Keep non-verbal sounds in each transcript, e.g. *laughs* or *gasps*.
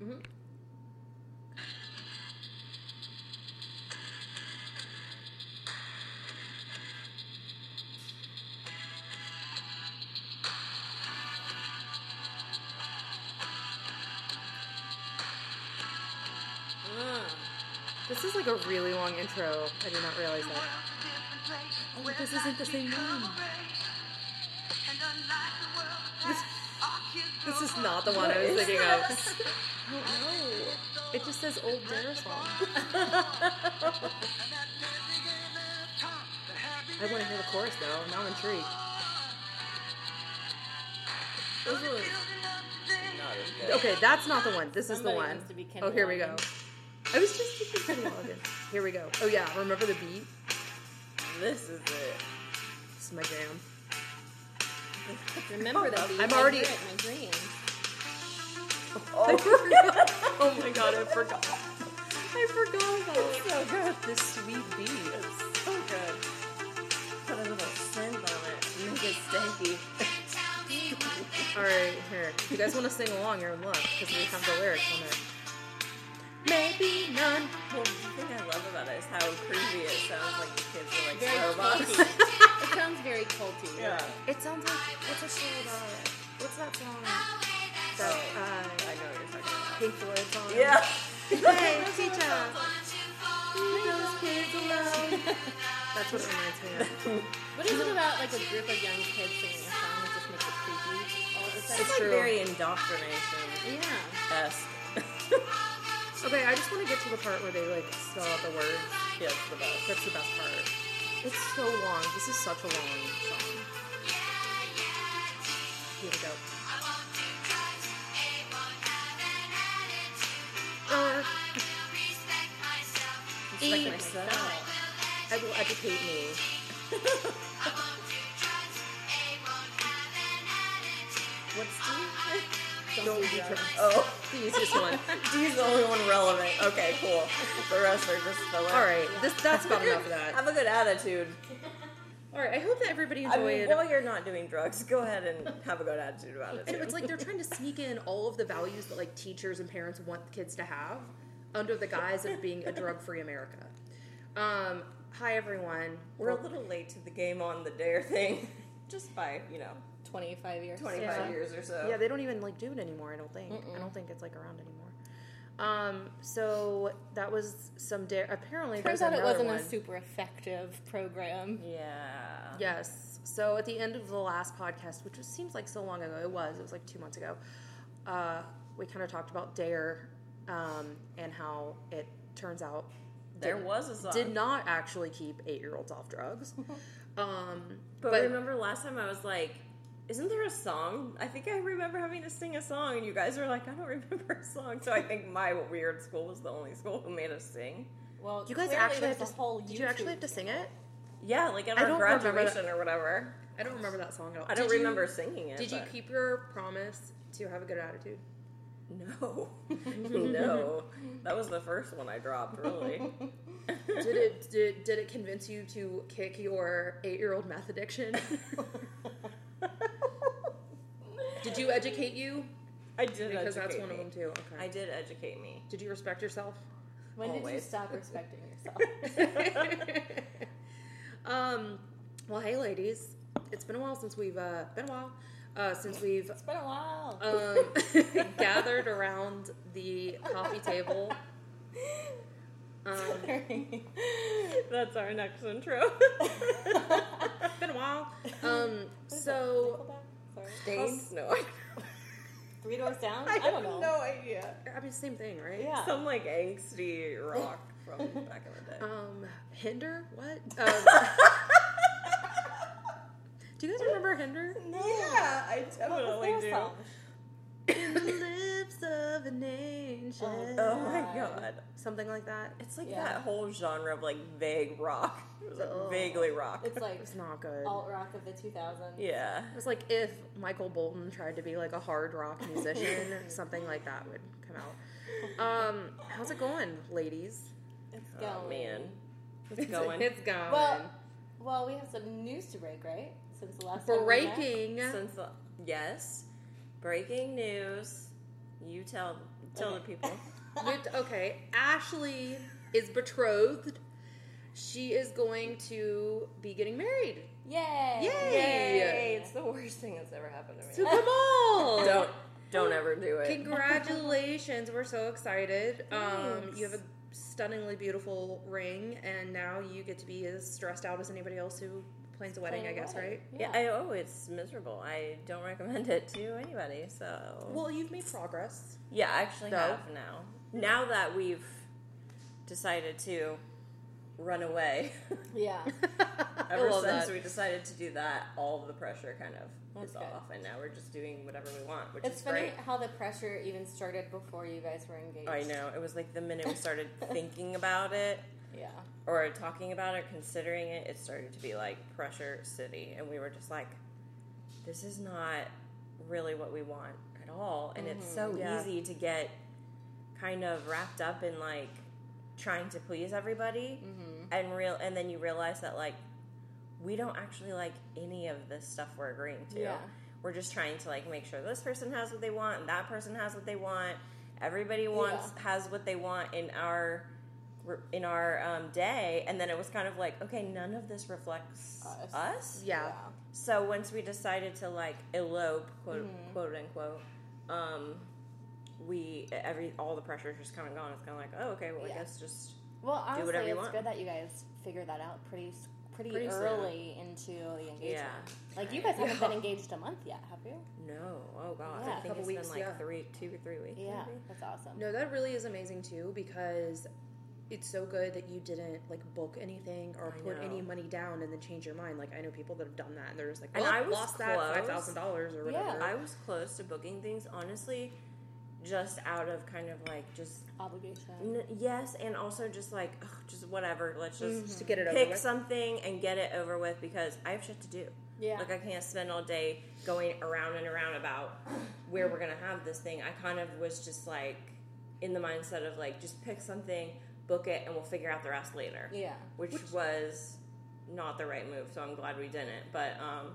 Mm-hmm. This is like a really long intro. I did not realize that. Oh, this isn't the same one. This, this is not the one I was thinking of. Just says old Dare song. *laughs* I want to hear the chorus though. Now I'm intrigued. This was not as. Okay, that's not the one. This is the Somebody one. wants to be Kenny Oh, here we go. I was just thinking Kenny Loggins. Here we go. Oh yeah, remember the beat? This is it. This is my jam. Remember that *laughs* beat? I'm already- hear my dreams. I forgot. Oh my god, I forgot. I forgot about So good. this sweet beat. It's so good. Put a little scent on it. Make it stanky. All right, here. If you guys want to sing along, you're in luck because we have the lyrics on there. Maybe none. Well, the thing I love about it is how creepy it sounds like the kids are like Very robots. culty. *laughs* it sounds very culty. yeah. It sounds like what's a show about? What's that song? That I uh, know what you're talking about. Pink Floyd song. Yeah. *laughs* Hey, teacher. Leave those kids alone. *laughs* That's what it reminds me of. What is it about like a group of young kids singing a song that just makes it creepy all of a sudden? It's It's like very indoctrination yeah. esque. *laughs* Okay, I just want to get to the part where they like spell out the words. yeah, it's the best. That's the best part. It's so long. This is such a long song. Here we go. Uh, Respect Eat myself. I will educate me. *laughs* What's D? Don't be drugs. Oh, The easiest one. D's the only one relevant. Okay, cool. The rest are just filler. All right, this that's about enough of that. Have a good attitude. All right, I hope that everybody I enjoyed. mean, while you're not doing drugs, go ahead and have a good attitude about it. and Too. it's like they're trying to sneak in all of the values that like teachers and parents want kids to have under the guise of being a drug-free America. Um, hi everyone. we're a little late to the game on the dare thing, just by you know 25 years. 25 Yeah. years or so. Yeah, they don't even like do it anymore. I don't think. I don't think it's like around anymore. Um, so that was some dare. Apparently, Turns out it wasn't one. a super effective program. Yeah. Yes. So at the end of the last podcast, which was, seems like so long ago, it was. It was like two months ago. Uh, we kind of talked about Dare um, and how it turns out There did- was a song. did not actually keep eight-year-olds off drugs. *laughs* um, but, but remember last time I was like, isn't there a song? I think I remember having to sing a song, and you guys were like, I don't remember a song. So I think my weird school was the only school who made us sing. Well, you guys actually have a to. whole Did you actually have to sing it? Yeah, like at I our graduation or whatever. I don't remember that song at all. I don't Did you- remember singing it. Did you keep your promise to have a good attitude? No, *laughs* no. That was the first one I dropped. Really. *laughs* Did it did, did it convince you to kick your eight year old meth addiction? *laughs* did you educate you? I did Because that's educate one of them too. Okay. I did educate me. did you respect yourself? When did you stop *laughs* respecting yourself? *laughs* um. Well, hey, ladies. It's been a while since we've uh, been a while uh, since we've it's been a while. um, *laughs* gathered around the coffee table. Um, That's our next intro. been a while. Um, so Sorry. Staind? No, *laughs* I, Three doors down? I I, don't know. no idea. I mean, same thing, right? Yeah. Some like angsty rock *laughs* from back in the day. Um, Hinder? What? *laughs* Um, do you guys remember Hinder? yeah, I definitely was do. song? In the lips of an angel. Oh my God. god. Something like that. It's like Yeah. that whole genre of like vague rock. *laughs* It was like Ugh. vaguely rock. It's like It's not good. alt rock of the 2000s. yeah. It was like if Michael Bolton tried to be like a hard rock musician, *laughs* something like that would come out. Um, how's it going, ladies? It's going. Oh man. It's going. It's going. Well, well, we have some news to break, right? Since the last time we met. Breaking. Since the, yes, breaking news. You tell Tell the people. *laughs* With- okay, Ashley is betrothed. She is going to be getting married. Yay! Yay! Yay! It's the worst thing that's ever happened to me. So come on. don't don't ever do it. Congratulations. We're so excited. Um, you have a stunningly beautiful ring, and now you get to be as stressed out as anybody else who plans a wedding, I guess, wedding. right? Yeah, I, oh, it's miserable. I don't *laughs* recommend it to anybody. So Well, you've made progress. yeah, I actually No. have now. Now that we've decided to run away, *laughs* Yeah. *laughs* ever since that. we decided to do that, all of the pressure kind of That's is good. off, and now we're just doing whatever we want, which It's is funny great. how the pressure even started before you guys were engaged. I know. It was like the minute we started thinking about it Yeah. or talking about it, considering it, it started to be like pressure city, and we were just like, this is not really what we want at all, and it's so mm-hmm. Yeah. easy to get kind of wrapped up in like trying to please everybody, mm-hmm. and real, and then you realize that like we don't actually like any of this stuff we're agreeing to. Yeah. We're just trying to like make sure this person has what they want, and that person has what they want. Everybody wants has what they want in our in our um, day, and then it was kind of like, okay, none of this reflects Us. us. Yeah. So once we decided to like elope, quote quote unquote, um, we every all the pressure is just kind of gone. It's kind of like, oh, okay, well, Yeah. I guess just Well, honestly, whatever you it's want. good that you guys figured that out pretty s- pretty, Pretty soon. early into the engagement. Yeah. Like you guys haven't *laughs* Yeah. been engaged a month yet, have you? no. Oh god, Yeah. I think Couple it's weeks, been like yeah. three, two or three weeks. Yeah, maybe? that's awesome. No, that really is amazing too because it's so good that you didn't like book anything or I put know. any money down and then change your mind. Like I know people that have done that and they're just like, And well, I was lost that five thousand dollars or Yeah. whatever. I was close to booking things, honestly, just out of kind of like just Obligation. n- yes, and also just like ugh, just whatever. Let's just Just to get it over pick with. something and get it over with because I have shit to do. Yeah. Like I can't spend all day going around and around about where we're gonna have this thing. I kind of was just like in the mindset of like just pick something, book it, and we'll figure out the rest later. Yeah. Which, was not the right move, so I'm glad we didn't. But um,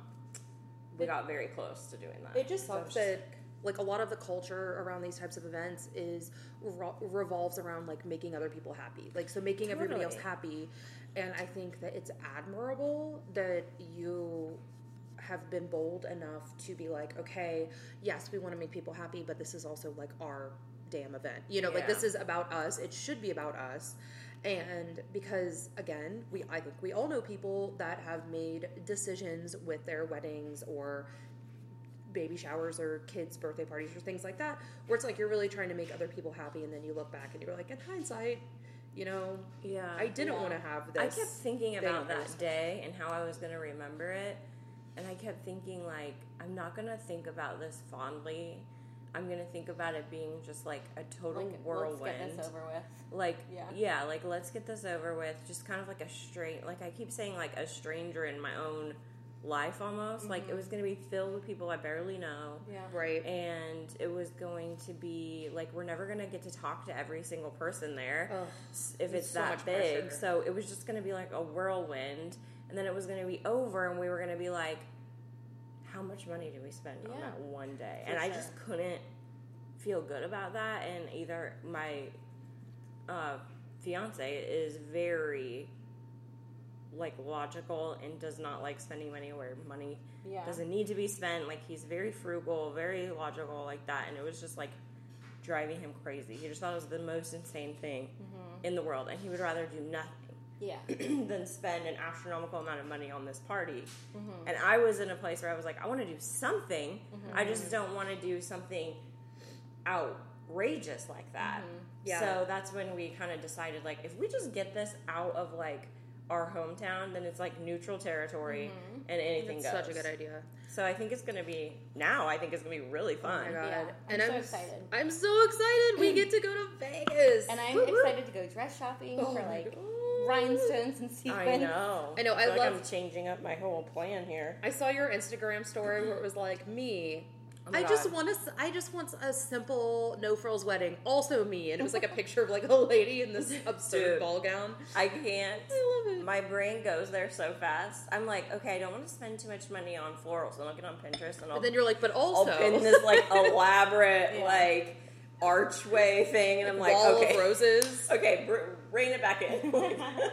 we got very close to doing that. It just So sucks that like a lot of the culture around these types of events is re- revolves around like making other people happy. Like so making everybody else happy. And I think that it's admirable that you have been bold enough to be like, okay, yes, we want to make people happy, but this is also like our damn event. You know, like this is about us. It should be about us. And because again, we I think we all know people that have made decisions with their weddings or baby showers or kids' birthday parties or things like that, where it's like you're really trying to make other people happy, and then you look back and you're like, in hindsight, you know, yeah. I didn't Yeah. want to have this. I kept thinking about that day and how I was going to remember it. And I kept thinking, like, I'm not going to think about this fondly. I'm going to think about it being just like a total Like, whirlwind. let's get this over with. Like, Yeah. yeah. like, let's get this over with. Just kind of like a straight, like, I keep saying, like, a stranger in my own life almost. Like, it mm-hmm. was going to be filled with people I barely know. Yeah. right. And it was going to be like, we're never going to get to talk to every single person there Ugh. if It's it's so that big. pressure. So it was just going to be like a whirlwind, and then it was going to be over, and we were going to be like, how much money do we spend on Yeah. that one day? For and I just couldn't feel good about that. And either my uh, fiance is very like logical and does not like spending money where money Yeah. doesn't need to be spent. Like he's very frugal, very logical like that, and it was just like driving him crazy. He just thought it was the most insane thing Mm-hmm. in the world, and he would rather do nothing Yeah. *clears throat* than spend an astronomical amount of money on this party. Mm-hmm. And I was in a place where I was like, I want to do something. Mm-hmm. I just don't want to do something outrageous like that. Mm-hmm. Yeah. So that's when we kind of decided, like, if we just get this out of like our hometown, then it's like neutral territory, mm-hmm. and anything That's goes. such a good idea. So I think it's gonna be now. I think it's gonna be really Oh fun. my god! Yeah, I'm and so I'm excited. I'm so excited. We get to go to Vegas, And I'm Woo woo. excited to go dress shopping Oh for my like God. Rhinestones and sequins. I know. I know, I feel like love- I'm changing up my whole plan here. I saw your Instagram story where it was like me. Oh my I just want to. I just want a simple no frills wedding. Also me, and it was like a *laughs* picture of like a lady in this absurd Dude. ball gown. I can't. I love it. My brain goes there so fast. I'm like, okay, I don't want to spend too much money on florals. So I'll get on Pinterest and I'll, And then you're like, but I'll also, pin this like *laughs* elaborate, Yeah. like archway thing, and I'm like, Wall okay, of roses. *laughs* okay, br- rein it back in. *laughs*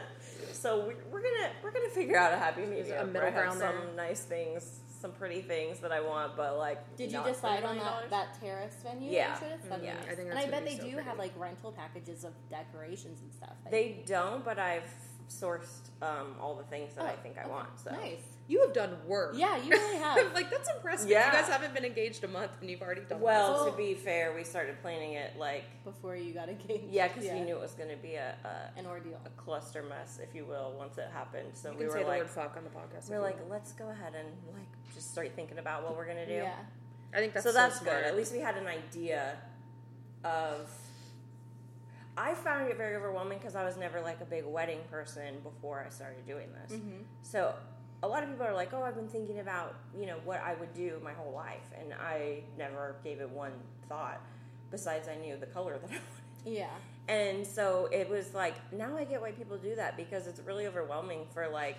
So we, we're gonna we're gonna figure out a happy medium. a where I middle have ground some nice things, some pretty things that I want, but like, Did you not decide on $30. that, that terrace venue? Yeah. you showed? That'd be Yeah. nice. I think and I gonna bet be they so do pretty. have like rental packages of decorations and stuff. that They don't, but I've sourced um, all the things that I Oh, think I okay. want. So nice. You have done work. Yeah, you really *laughs* have. like that's impressive. Yeah. You guys haven't been engaged a month and you've already done. Well, Well- to be fair, we started planning it like Before you got engaged. yeah, because we knew it was going to be a, a an ordeal. a cluster mess, if you will, once it happened. So this. we you can were say the like, word "fuck" on the podcast. if we're like, want. let's go ahead and like just start thinking about what we're gonna do. Yeah. I think that's so that's smart. good. At least we had an idea of. I found it very overwhelming because I was never like a big wedding person before I started doing this. Mm-hmm. So a lot of people are like, "Oh, I've been thinking about you know what I would do my whole life," and I never gave it one thought. Besides, I knew the color that *laughs* I wanted. Yeah. And so it was like now I get why people do that because it's really overwhelming for like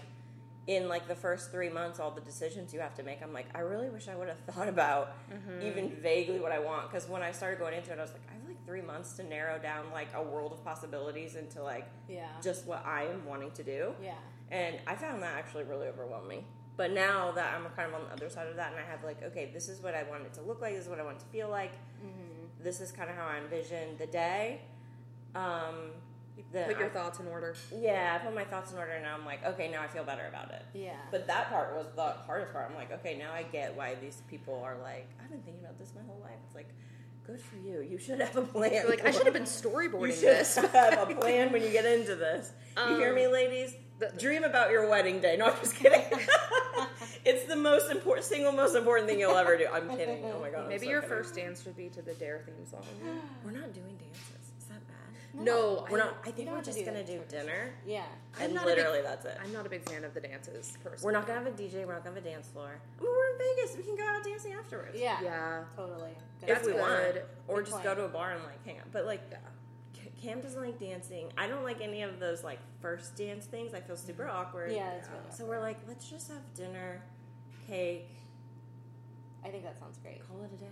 in like the first three months all the decisions you have to make. I'm like I really wish I would have thought about mm-hmm. even vaguely what I want because when I started going into it, I was like I have like three months to narrow down like a world of possibilities into like Yeah. just what I am wanting to do. yeah. And I found that actually really overwhelming. But now that I'm kind of on the other side of that, and I have like, okay, this is what I want it to look like. This is what I want it to feel like. Mm-hmm. This is kind of how I envision the day. Um, the, Put your thoughts in order. Yeah, I put my thoughts in order, and I'm like, okay, now I feel better about it. Yeah. But that part was the hardest part. I'm like, okay, now I get why these people are like, I've been thinking about this my whole life. It's like, good for you. You should have a plan. You're like I should have been *laughs* You storyboarding should this. have a *laughs* plan when you get into this. you hear Um, me, ladies? The- Dream about your wedding day. No, I'm just kidding. *laughs* it's the most important, single most important thing you'll ever do. I'm kidding. Oh my god. Maybe so your kidding. first dance should be to the Dare theme song. *gasps* We're not doing dances. Is that bad? No, We're I- not. I think we're just do gonna do tradition. dinner, Yeah. I'm and not a big- literally that's it. I'm not a big fan of the dances personally. We're not gonna have a DJ. We're not gonna have a dance floor. I mean, we're in Vegas. We can go out dancing afterwards. Yeah. Yeah. Totally. Good if That's we idea. want, or Good just point. go to a bar and like hang out. But like, Yeah. Ca- Cam doesn't like dancing. I don't like any of those like first dance things. I feel super mm-hmm. awkward. Yeah, that's really. So we're like, let's just have dinner, cake, I think that sounds great. call it a day.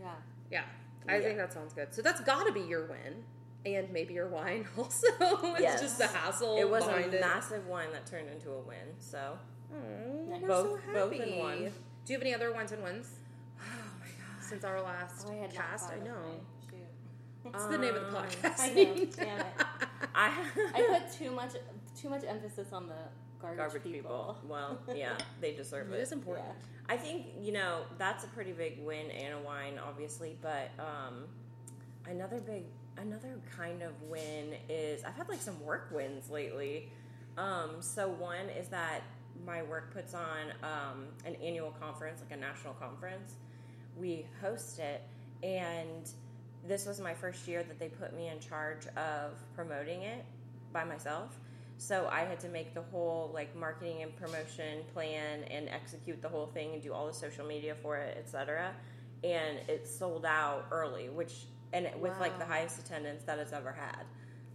Yeah. Yeah. I Yeah. think that sounds good. So that's got to be your win, and maybe your wine *laughs* also. it's Yes. just the hassle. it was a it. massive wine that turned into a win. So, mm, Aw, Both- so both happy. in one. Do you have any other wines and wins *sighs* oh my god, since our last Oh, I had cast? I of know. Mine. Shoot. It's the name of the Um, podcast. I know. Damn it. *laughs* I *laughs* *laughs* I put too much too much emphasis on the garbage, garbage people. people. Well, yeah, they deserve it it. is important. Yeah. I think you know that's a pretty big win and a wine, obviously. But um, another big, another kind of win is I've had like some work wins lately. Um, so one is that my work puts on um, an annual conference, like a national conference. We host it, and this was my first year that they put me in charge of promoting it by myself. So I had to make the whole like marketing and promotion plan and execute the whole thing and do all the social media for it, etc. And it sold out early, which and it- with like the highest attendance that it's ever had.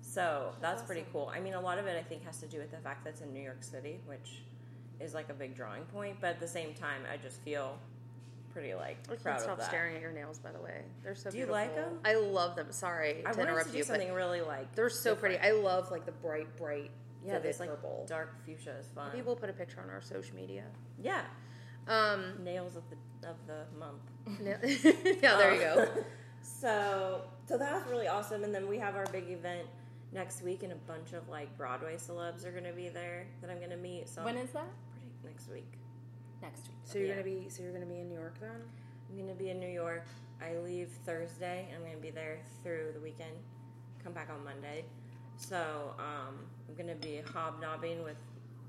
So that's pretty cool. I mean, a lot of it I think has to do with the fact that it's in New York City, which is like a big drawing point. But at the same time, I just feel pretty like I can't stop staring at your nails. By the way, they're so. Do you beautiful. like 'em? I love them. Sorry I to wanted interrupt to do you, but something really like they're so different. pretty. I love like the bright, bright, yeah, this like purple. dark fuchsia is fun. Maybe we'll put a picture on our social media. Yeah, Um, nails of the of the month. *laughs* yeah, there you go. Um, so so that was really awesome, and then we have our big event next week, and a bunch of like Broadway celebs are going to be there that I'm going to meet. So when is that? pretty next week? Next week. So you're Yeah. gonna be so you're gonna be in New York then? I'm going to be in New York. I leave Thursday. I'm going to be there through the weekend. Come back on Monday. So um, I'm going to be hobnobbing with.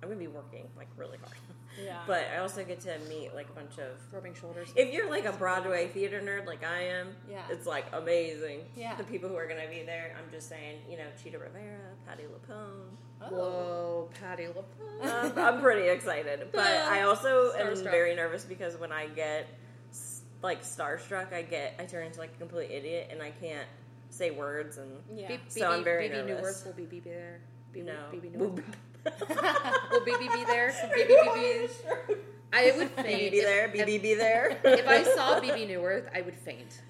I'm going to be working like really hard. *laughs* Yeah. But I also get to meet like a bunch of Rubbing shoulders. if you're like a Broadway theater nerd like I am, Yeah. it's like amazing. Yeah. The people who are going to be there, I'm just saying, you know, Chita Rivera, Patti LuPone. Oh. Whoa, Patti LuPone. Um, I'm pretty excited, but I also am very nervous because when I get like starstruck, I get I turn into like a complete idiot and I can't say words and Yeah. Beep, So I'm very BB nervous. Neuwirth will Bebe be there. Bebe, no. Bebe Neuwirth. will Bebe be there? Bebe Bebe. I would faint. Bebe be there, Bebe be there. If, if I saw Bebe Neuwirth, I would faint.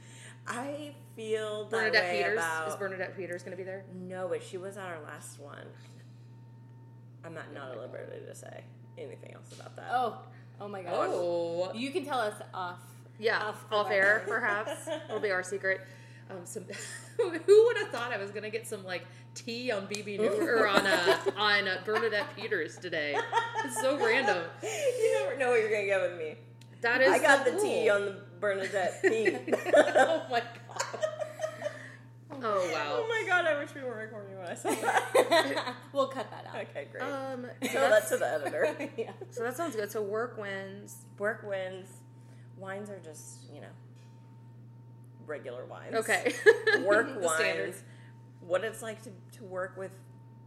I feel that Bernadette way Peters about is Bernadette Peters going to be there? No, but she was at our last one. I'm not not at liberty to say anything else about that. Oh, oh my gosh. Oh, You can tell us off. yeah, Off off, air perhaps. *laughs* It'll be our secret. Um, some *laughs* who would have thought I was going to get some like tea on Bebe New or on uh, *laughs* on uh, Bernadette Peters today? It's so random. you never know what you're gonna get with me. That is I got so the tea on the Bernadette Pete. oh my god. Oh wow. Oh my god, I wish we were recording when I said that. we'll cut that out. okay, great. Um, *laughs* so, Tell that that's- to the editor. *laughs* yeah. so that sounds good. So work wins. Work wins. Wines are just, you know, regular wines. Okay. *laughs* Work The wines. standards. What it's like to, to work with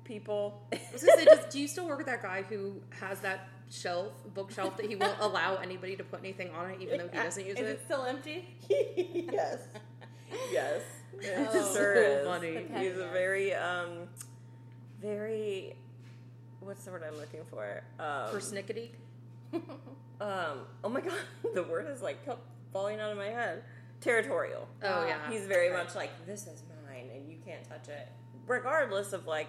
people. I was gonna say, does, do you still work with that guy who has that shelf, bookshelf that he won't allow anybody to put anything on it, even though he doesn't use Is it? it still empty? yes. Yes. It Oh. sure So is. funny. He's a very, um, very, what's the word I'm looking for? Um, Persnickety. *laughs* um, oh my god, *laughs* the word is like kept falling out of my head. Territorial. Oh Ah, yeah. He's very much like, this is mine and you can't touch it. Regardless of like,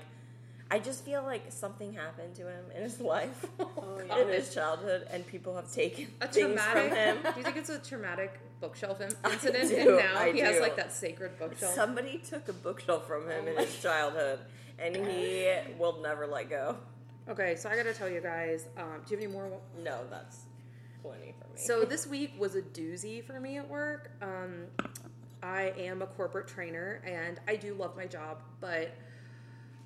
I just feel like something happened to him in his *laughs* life, Oh, in his childhood, and people have taken a things traumatic. from him. Do you think it's a traumatic bookshelf in- incident? do, and now I he has like that sacred bookshelf. Somebody took a bookshelf from him Oh in his childhood, and he will never let go. Okay, so I gotta tell you guys. Um, do you have any more? No, that's plenty for me. So this week was a doozy for me at work. Um, I am a corporate trainer and I do love my job, but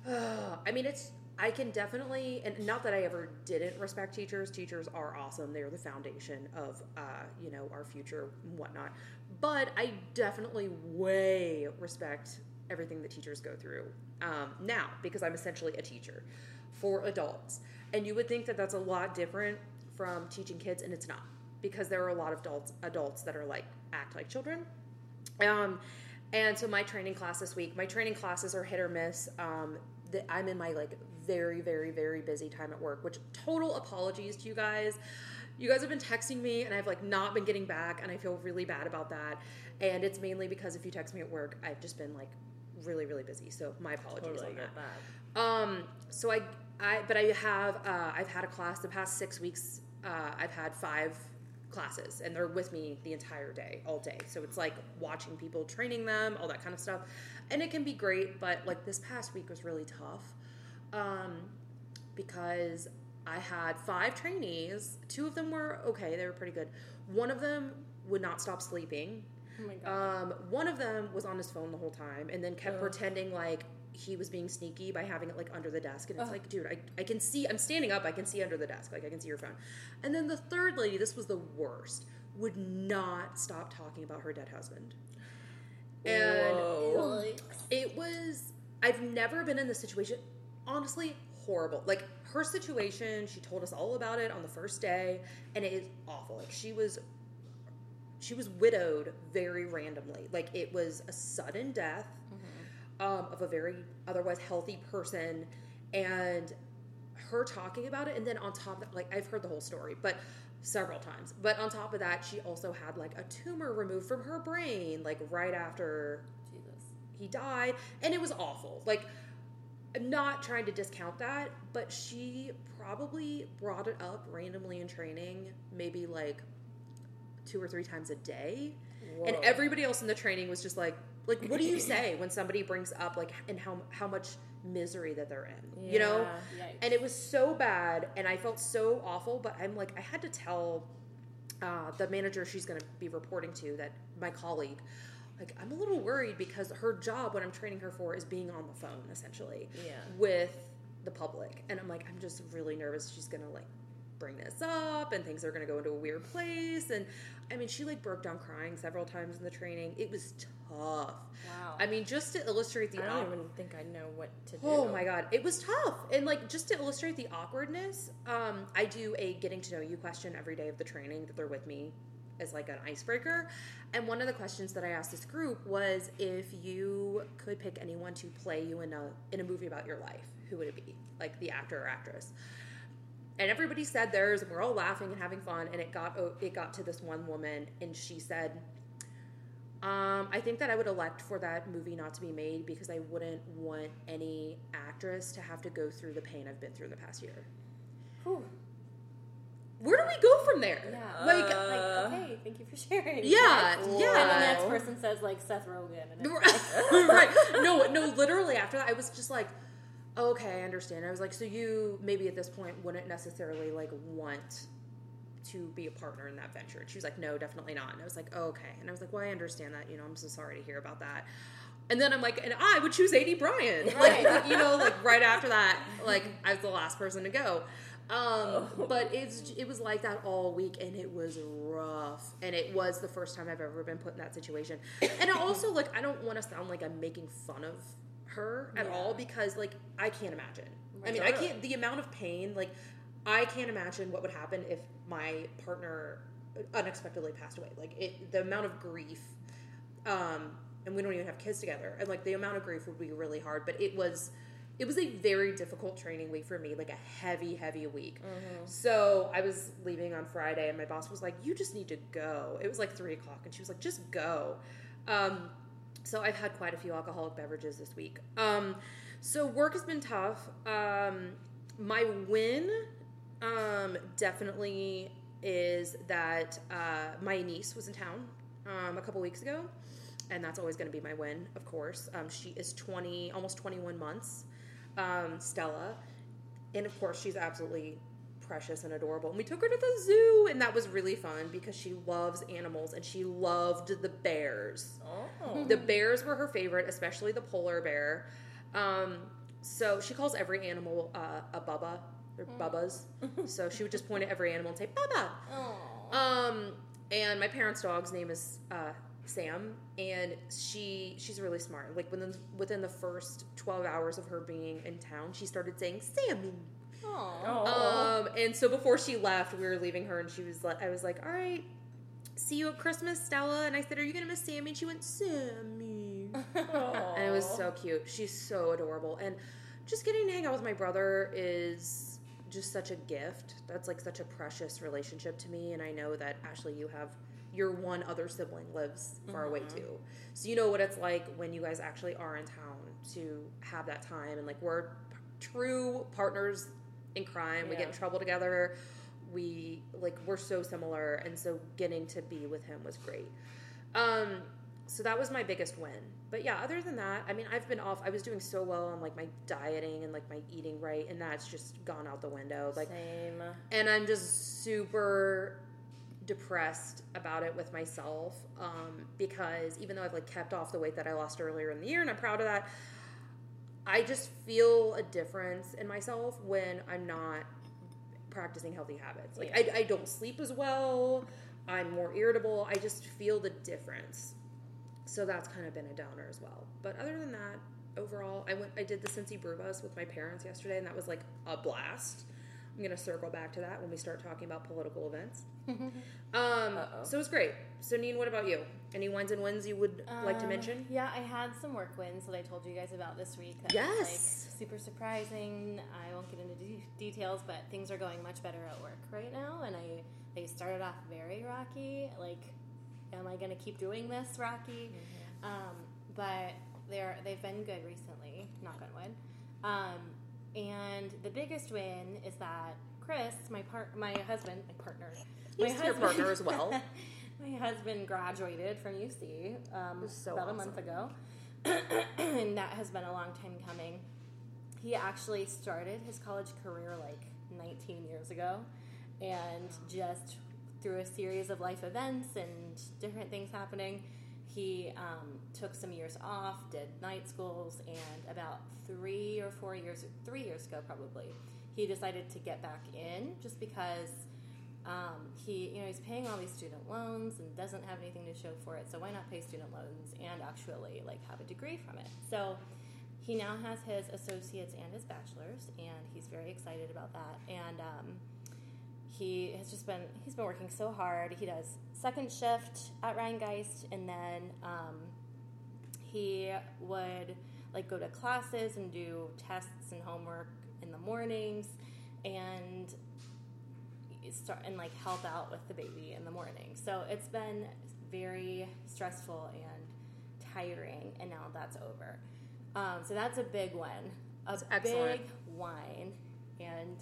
uh, *sighs* I mean, it's I can definitely and not that I ever didn't respect teachers. Teachers are awesome; they are the foundation of uh, you know our future and whatnot. But I definitely way respect everything that teachers go through um, now because I'm essentially a teacher for adults, and you would think that that's a lot different from teaching kids, and it's not because there are a lot of adults adults that are like act like children. Um, and so my training class this week, my training classes are hit or miss. Um, I'm in my like very, very, very busy time at work, which total apologies to you guys. You guys have been texting me and I've like not been getting back and I feel really bad about that. And it's mainly because if you text me at work, I've just been like really, really busy. So my apologies totally on that. Um, so I, I, but I have, uh, I've had a class the past six weeks. Uh, I've had five classes, and they're with me the entire day, all day. So it's like watching people, training them, all that kind of stuff, and it can be great. But like this past week was really tough, um, because I had five trainees. Two of them were okay; they were pretty good. One of them would not stop sleeping. Oh my god. Um, one of them was on his phone the whole time and then kept Ugh. pretending like he was being sneaky by having it like under the desk. And it's Ugh. like, dude, I, I can see, I'm standing up, I can see under the desk, like I can see your phone. And then the third lady, this was the worst, would not stop talking about her dead husband. And Whoa. it was, I've never been in this situation. Honestly, horrible. Like her situation, she told us all about it on the first day, and it is awful. Like she was she was widowed very randomly. Like it was a sudden death um, of a very otherwise healthy person, and her talking about it. And then on top of that, like I've heard the whole story, but several times. But on top of that, she also had like a tumor removed from her brain, like right after Jesus. he died, and it was awful. Like, I'm not trying to discount that, but she probably brought it up randomly in training, maybe like two or three times a day. And everybody else in the training was just like, like, what do you *clears throat* say when somebody brings up like and how how much misery that they're in, you know? Yikes. And it was so bad, and I felt so awful. But I'm like, I had to tell uh, the manager she's going to be reporting to that my colleague, like, I'm a little worried because her job, what I'm training her for, is being on the phone essentially Yeah. with the public, and I'm like, I'm just really nervous she's to like bring this up and things are going to go into a weird place and i mean she like broke down crying several times in the training it was tough Wow. i mean just to illustrate the I op- don't even think I know what to do. Oh my god, it was tough. And like just to illustrate the awkwardness, um, I do a getting to know you question every day of the training that they're with me as like an icebreaker. And one of the questions that I asked this group was if you could pick anyone to play you in a in a movie about your life, who would it be? Like the actor or actress. And everybody said theirs, and we're all laughing and having fun. And it got oh, it got to this one woman, and she said, Um, I think that I would elect for that movie not to be made because I wouldn't want any actress to have to go through the pain I've been through in the past year. Whew. Where do we go from there? Yeah. Like, Uh, like, okay, thank you for sharing. yeah, Next. yeah. And the next person says like Seth Rogen. And it's like, *laughs* *laughs* right. No, no, literally after that, I was just like, okay, I understand. I was like, so you maybe at this point wouldn't necessarily like want to be a partner in that venture. And she was like, no, definitely not. And I was like, oh, okay. And I was like, well, I understand that. You know, I'm so sorry to hear about that. And then I'm like, and I would choose Aidy Bryant. Like, Right. you know, like right after that, like I was the last person to go. Um, but it's it was like that all week, and it was rough. And it was the first time I've ever been put in that situation. And I also *coughs* like I don't want to sound like I'm making fun of her at Yeah. all because like I can't imagine. I mean, I can't. The amount of pain, like I can't imagine what would happen if my partner unexpectedly passed away. Like it, the amount of grief. Um, and we don't even have kids together, and like the amount of grief would be really hard. But it was, it was a very difficult training week for me, like a heavy, heavy week. So I was leaving on Friday, and my boss was like, "You just need to go." It was like three o'clock, and she was like, "Just go." Um, so I've had quite a few alcoholic beverages this week. Um, so work has been tough. Um, my win, um, definitely is that uh, my niece was in town um, a couple weeks ago, and that's always going to be my win. Of course, um, she is twenty, almost twenty-one months. Um, Stella, and of course, she's absolutely precious and adorable. And we took her to the zoo, and that was really fun because she loves animals and she loved the bears. Oh. The bears were her favorite, especially the polar bear. Um, so she calls every animal uh, a bubba. They're bubbas. *laughs* so she would just point at every animal and say bubba. Um, and my parents' dog's name is uh, Sam, and she she's really smart. Like within within the first twelve hours of her being in town, she started saying Sammy. Aw. Oh. Um, and so before she left, we were leaving her, and she was like, I was like, all right, see you at Christmas, Stella. And I said, are you gonna miss Sammy? And she went, Sammy. And it was so cute. She's so adorable. And just getting to hang out with my brother is just such a gift. That's like such a precious relationship to me. And I know that Ashley, you have your one other sibling lives far away too. So you know what it's like when you guys actually are in town to have that time. And like we're p- true partners in crime. We get in trouble together. We like we're so similar. And so getting to be with him was great. Um, so that was my biggest win. But yeah, other than that, I mean, I've been off. I was doing so well on like my dieting and like my eating right, and that's just gone out the window. Like, Same. and I'm just super depressed about it with myself um, because even though I've like kept off the weight that I lost earlier in the year, and I'm proud of that, I just feel a difference in myself when I'm not practicing healthy habits. Like I, I don't sleep as well. I'm more irritable. I just feel the difference. So that's kind of been a downer as well. But other than that, overall, I went. I did the Cincy Brew Bus with my parents yesterday, and that was like a blast. I'm gonna circle back to that when we start talking about political events. *laughs* um, so it was great. So, Neen, what about you? Any wins and wins you would like to Um, mention? Yeah, I had some work wins that I told you guys about this week. That Yes. Was, like, super surprising. I won't get into de- details, but things are going much better at work right now. And I they started off very rocky. Like, am I going to keep doing this rocky? Um, but they're they've been good recently. Knock on wood. Um, and the biggest win is that Chris, my part, my husband, my partner, my He's your partner as *laughs* well. my husband graduated from UC um, so about a month ago, *clears throat* and that has been a long time coming. He actually started his college career like 19 years ago, and just through a series of life events and different things happening, he um, took some years off, did night schools, and about three or four years, three years ago probably, he decided to get back in just because um, he, you know, he's paying all these student loans and doesn't have anything to show for it. So why not pay student loans and actually like have a degree from it? So he now has his associates and his bachelor's, and he's very excited about that. And um, he has just been he's been working so hard. He does second shift at Rheingeist, and then um, he would like go to classes and do tests and homework in the mornings, and start and like help out with the baby in the morning. So it's been very stressful and tiring, and now that's over. Um, so that's a big one, a That's big whine, and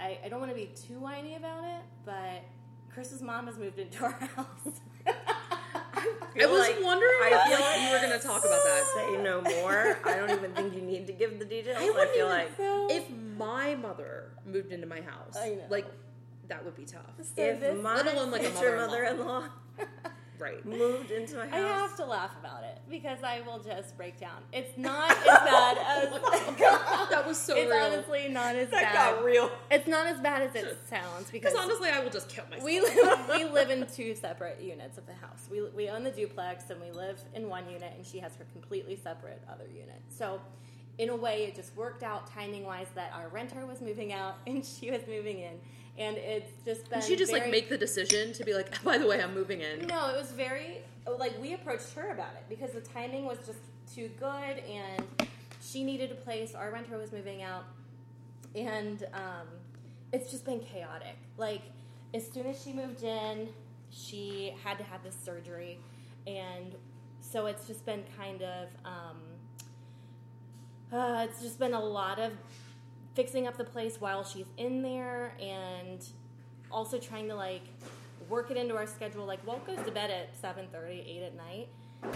I, I don't want to be too whiny about it, but Chris's mom has moved into our *laughs* house. I was like- wondering I feel if you were going to talk about that. Say no more. I don't even think you need to give the details. I, wouldn't feel like so, If my mother moved into my house, I know. like that would be tough. so if this- my Let alone, like, a mother-in-law. mother-in-law *laughs* Right. moved into my house. I have to laugh about it because I will just break down. It's not as bad *laughs* as oh *laughs* that was so it's real. honestly not as that bad. got real. It's not as bad as it sounds because Because honestly, I will just kill myself. we live, *laughs* we live in two separate units of the house. We, we own the duplex and we live in one unit, and she has her completely separate other unit. So, in a way, it just worked out timing wise that our renter was moving out and she was moving in, and it's just been. Did she just like make the decision to be like, *laughs* by the way, I'm moving in? No, it was very like we approached her about it because the timing was just too good, and she needed a place. Our renter was moving out, and um, it's just been chaotic. Like as soon as she moved in, she had to have this surgery, and so it's just been kind of. Um, uh, it's just been a lot of fixing up the place while she's in there and also trying to like work it into our schedule like walt goes to bed at 7.30 8 at night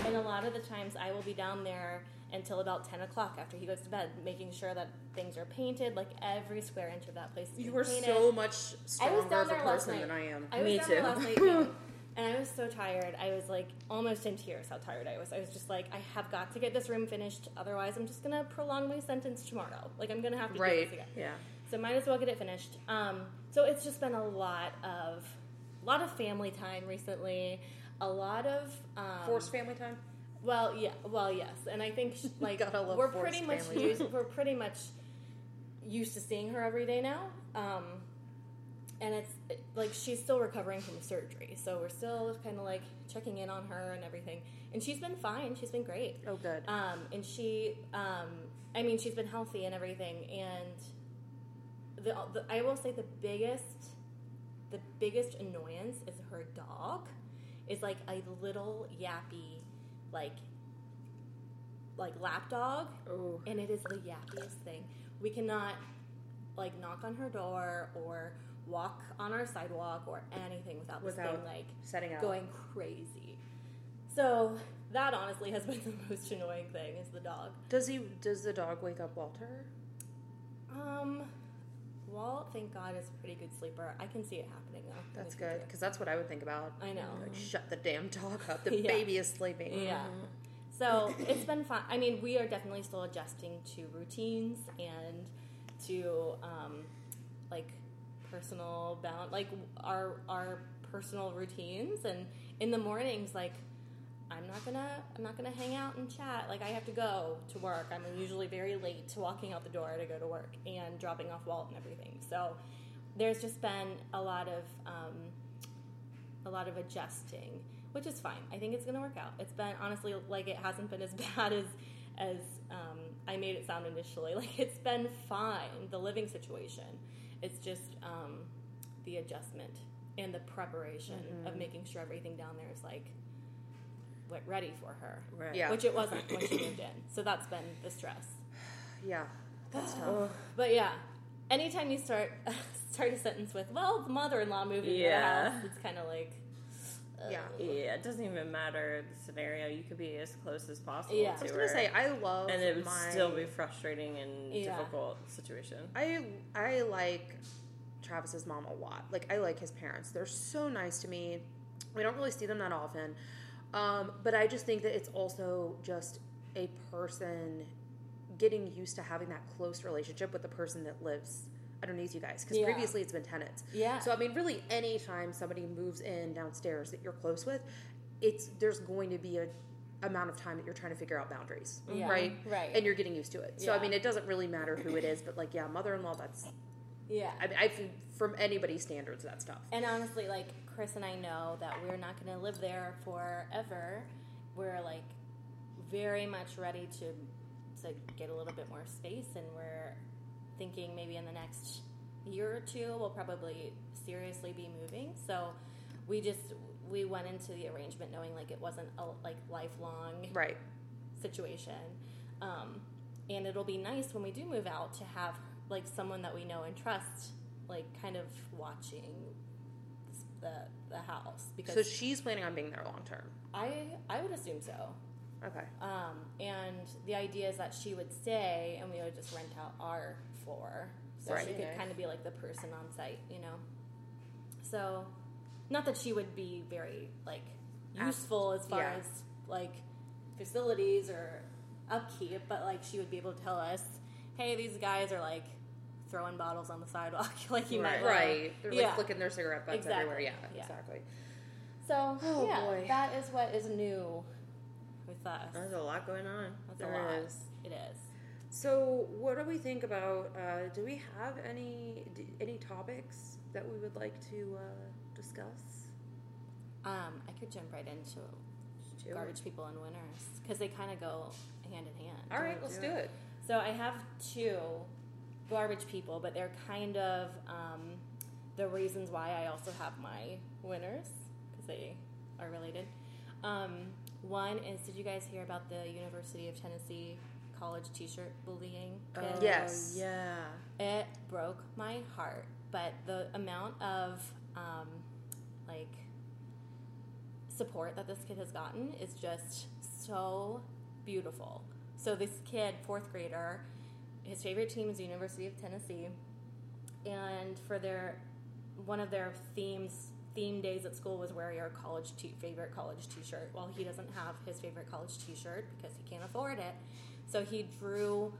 and a lot of the times i will be down there until about 10 o'clock after he goes to bed making sure that things are painted like every square inch of that place is You were painted. so much I stronger was down of a there last person night. than I am. I was Me down there too. *laughs* last night too, and I was so tired. I was like almost in tears how tired I was. I was just like, I have got to get this room finished, otherwise I'm just gonna prolong my sentence tomorrow. Like I'm gonna have to do Right. this again. Yeah. So might as well get it finished. Um, so it's just been a lot of, a lot of family time recently. A lot of um, Forced family time? well, yeah, well, yes, and I think *laughs* like we're pretty much used, we're pretty much used to seeing her every day now, um, and it's like she's still recovering from surgery, so we're still kind of like checking in on her and everything, and she's been fine. She's been great, Oh, good. um, and she, um, I mean, she's been healthy and everything, and the, the I will say the biggest, the biggest annoyance is her dog, is like a little yappy, like, like lap dog, oh. and it is the yappiest thing. We cannot like knock on her door or walk on our sidewalk or anything without this Without thing like Setting out. going crazy. So that honestly has been *laughs* the most annoying thing is the dog. Does he? Does the dog wake up Walter? Um, Walt, thank God, is a pretty good sleeper. I can see it happening though. That's good because that's what I would think about. I know. Like, shut the damn dog up. The *laughs* Yeah. baby is sleeping. Yeah. So it's been fun. I mean, we are definitely still adjusting to routines and to um, like personal bound, like our our personal routines. And in the mornings, like I'm not gonna I'm not gonna hang out and chat. Like I have to go to work. I'm usually very late to walking out the door to go to work and dropping off Walt and everything. So there's just been a lot of um, a lot of adjusting, which is fine. I think it's to work out. It's been honestly like it hasn't been as *laughs* bad as as um, I made it sound initially. *laughs* Like it's been fine. The living situation. It's just um, the adjustment and the preparation of making sure everything down there is like like, ready for her, Right. Yeah. which it wasn't when she moved in. So that's been the stress. *sighs* Yeah. That's *sighs* tough. But yeah, anytime you start *laughs* start a sentence with "Well, the mother-in-law moved into Yeah. the house," it's kind of like, Yeah. Yeah, it doesn't even matter the scenario. You could be as close as possible Yeah. to I was gonna say I love and it would my, still be frustrating and Yeah. difficult situation. I I like Travis's mom a lot. Like I like his parents. They're so nice to me. We don't really see them that often. Um, but I just think that it's also just a person getting used to having that close relationship with the person that lives underneath you guys. Because Yeah. previously it's been tenants. Yeah. So I mean, really, anytime somebody moves in downstairs that you're close with, it's there's going to be a amount of time that you're trying to figure out boundaries, Yeah. right? Right. And you're getting used to it. So I mean, it doesn't really matter who it is, but like, yeah, mother-in-law, that's yeah. I mean, I from anybody's standards, that's tough. And honestly, like Chris and I know that we're not going to live there forever. We're like very much ready to to get a little bit more space, and we're thinking maybe in the next year or two we'll probably seriously be moving. So we just we went into the arrangement knowing like it wasn't a like lifelong Right. situation. Um, and it'll be nice when we do move out to have like someone that we know and trust, like kind of watching the the house because So she's planning on being there long term. I I would assume so. Okay. Um, and the idea is that she would stay and we would just rent out our floor. So Right. she could kind of be like the person on site, you know? So, not that she would be very, like, useful as far yeah. as, like, facilities or upkeep, but, like, she would be able to tell us, hey, these guys are, like, throwing bottles on the sidewalk. *laughs* like, you might Right. wanna- Right. They're like flicking their cigarette butts Exactly. everywhere. Yeah, Yeah. exactly. So, Oh, yeah, boy. that is what is new with us. There's a lot going on. That's There a lot. is. It is. So, what do we think about? Uh, do we have any d- any topics that we would like to uh, discuss? Um, I could jump right into Do it. garbage people and winners because they kind of go hand in hand. All right, Do let's it. do it. So I have two garbage people, but they're kind of um, the reasons why I also have my winners because they are related. Um, one is, did you guys hear about the University of Tennessee college T-shirt bullying? kid? Oh, Yes. Yeah. It broke my heart, but the amount of um, like support that this kid has gotten is just so beautiful. So this kid, fourth grader, his favorite team is the University of Tennessee, and for their one of their themes theme days at school was wear your college t- favorite college t-shirt. Well, he doesn't have his favorite college t-shirt because he can't afford it. So he drew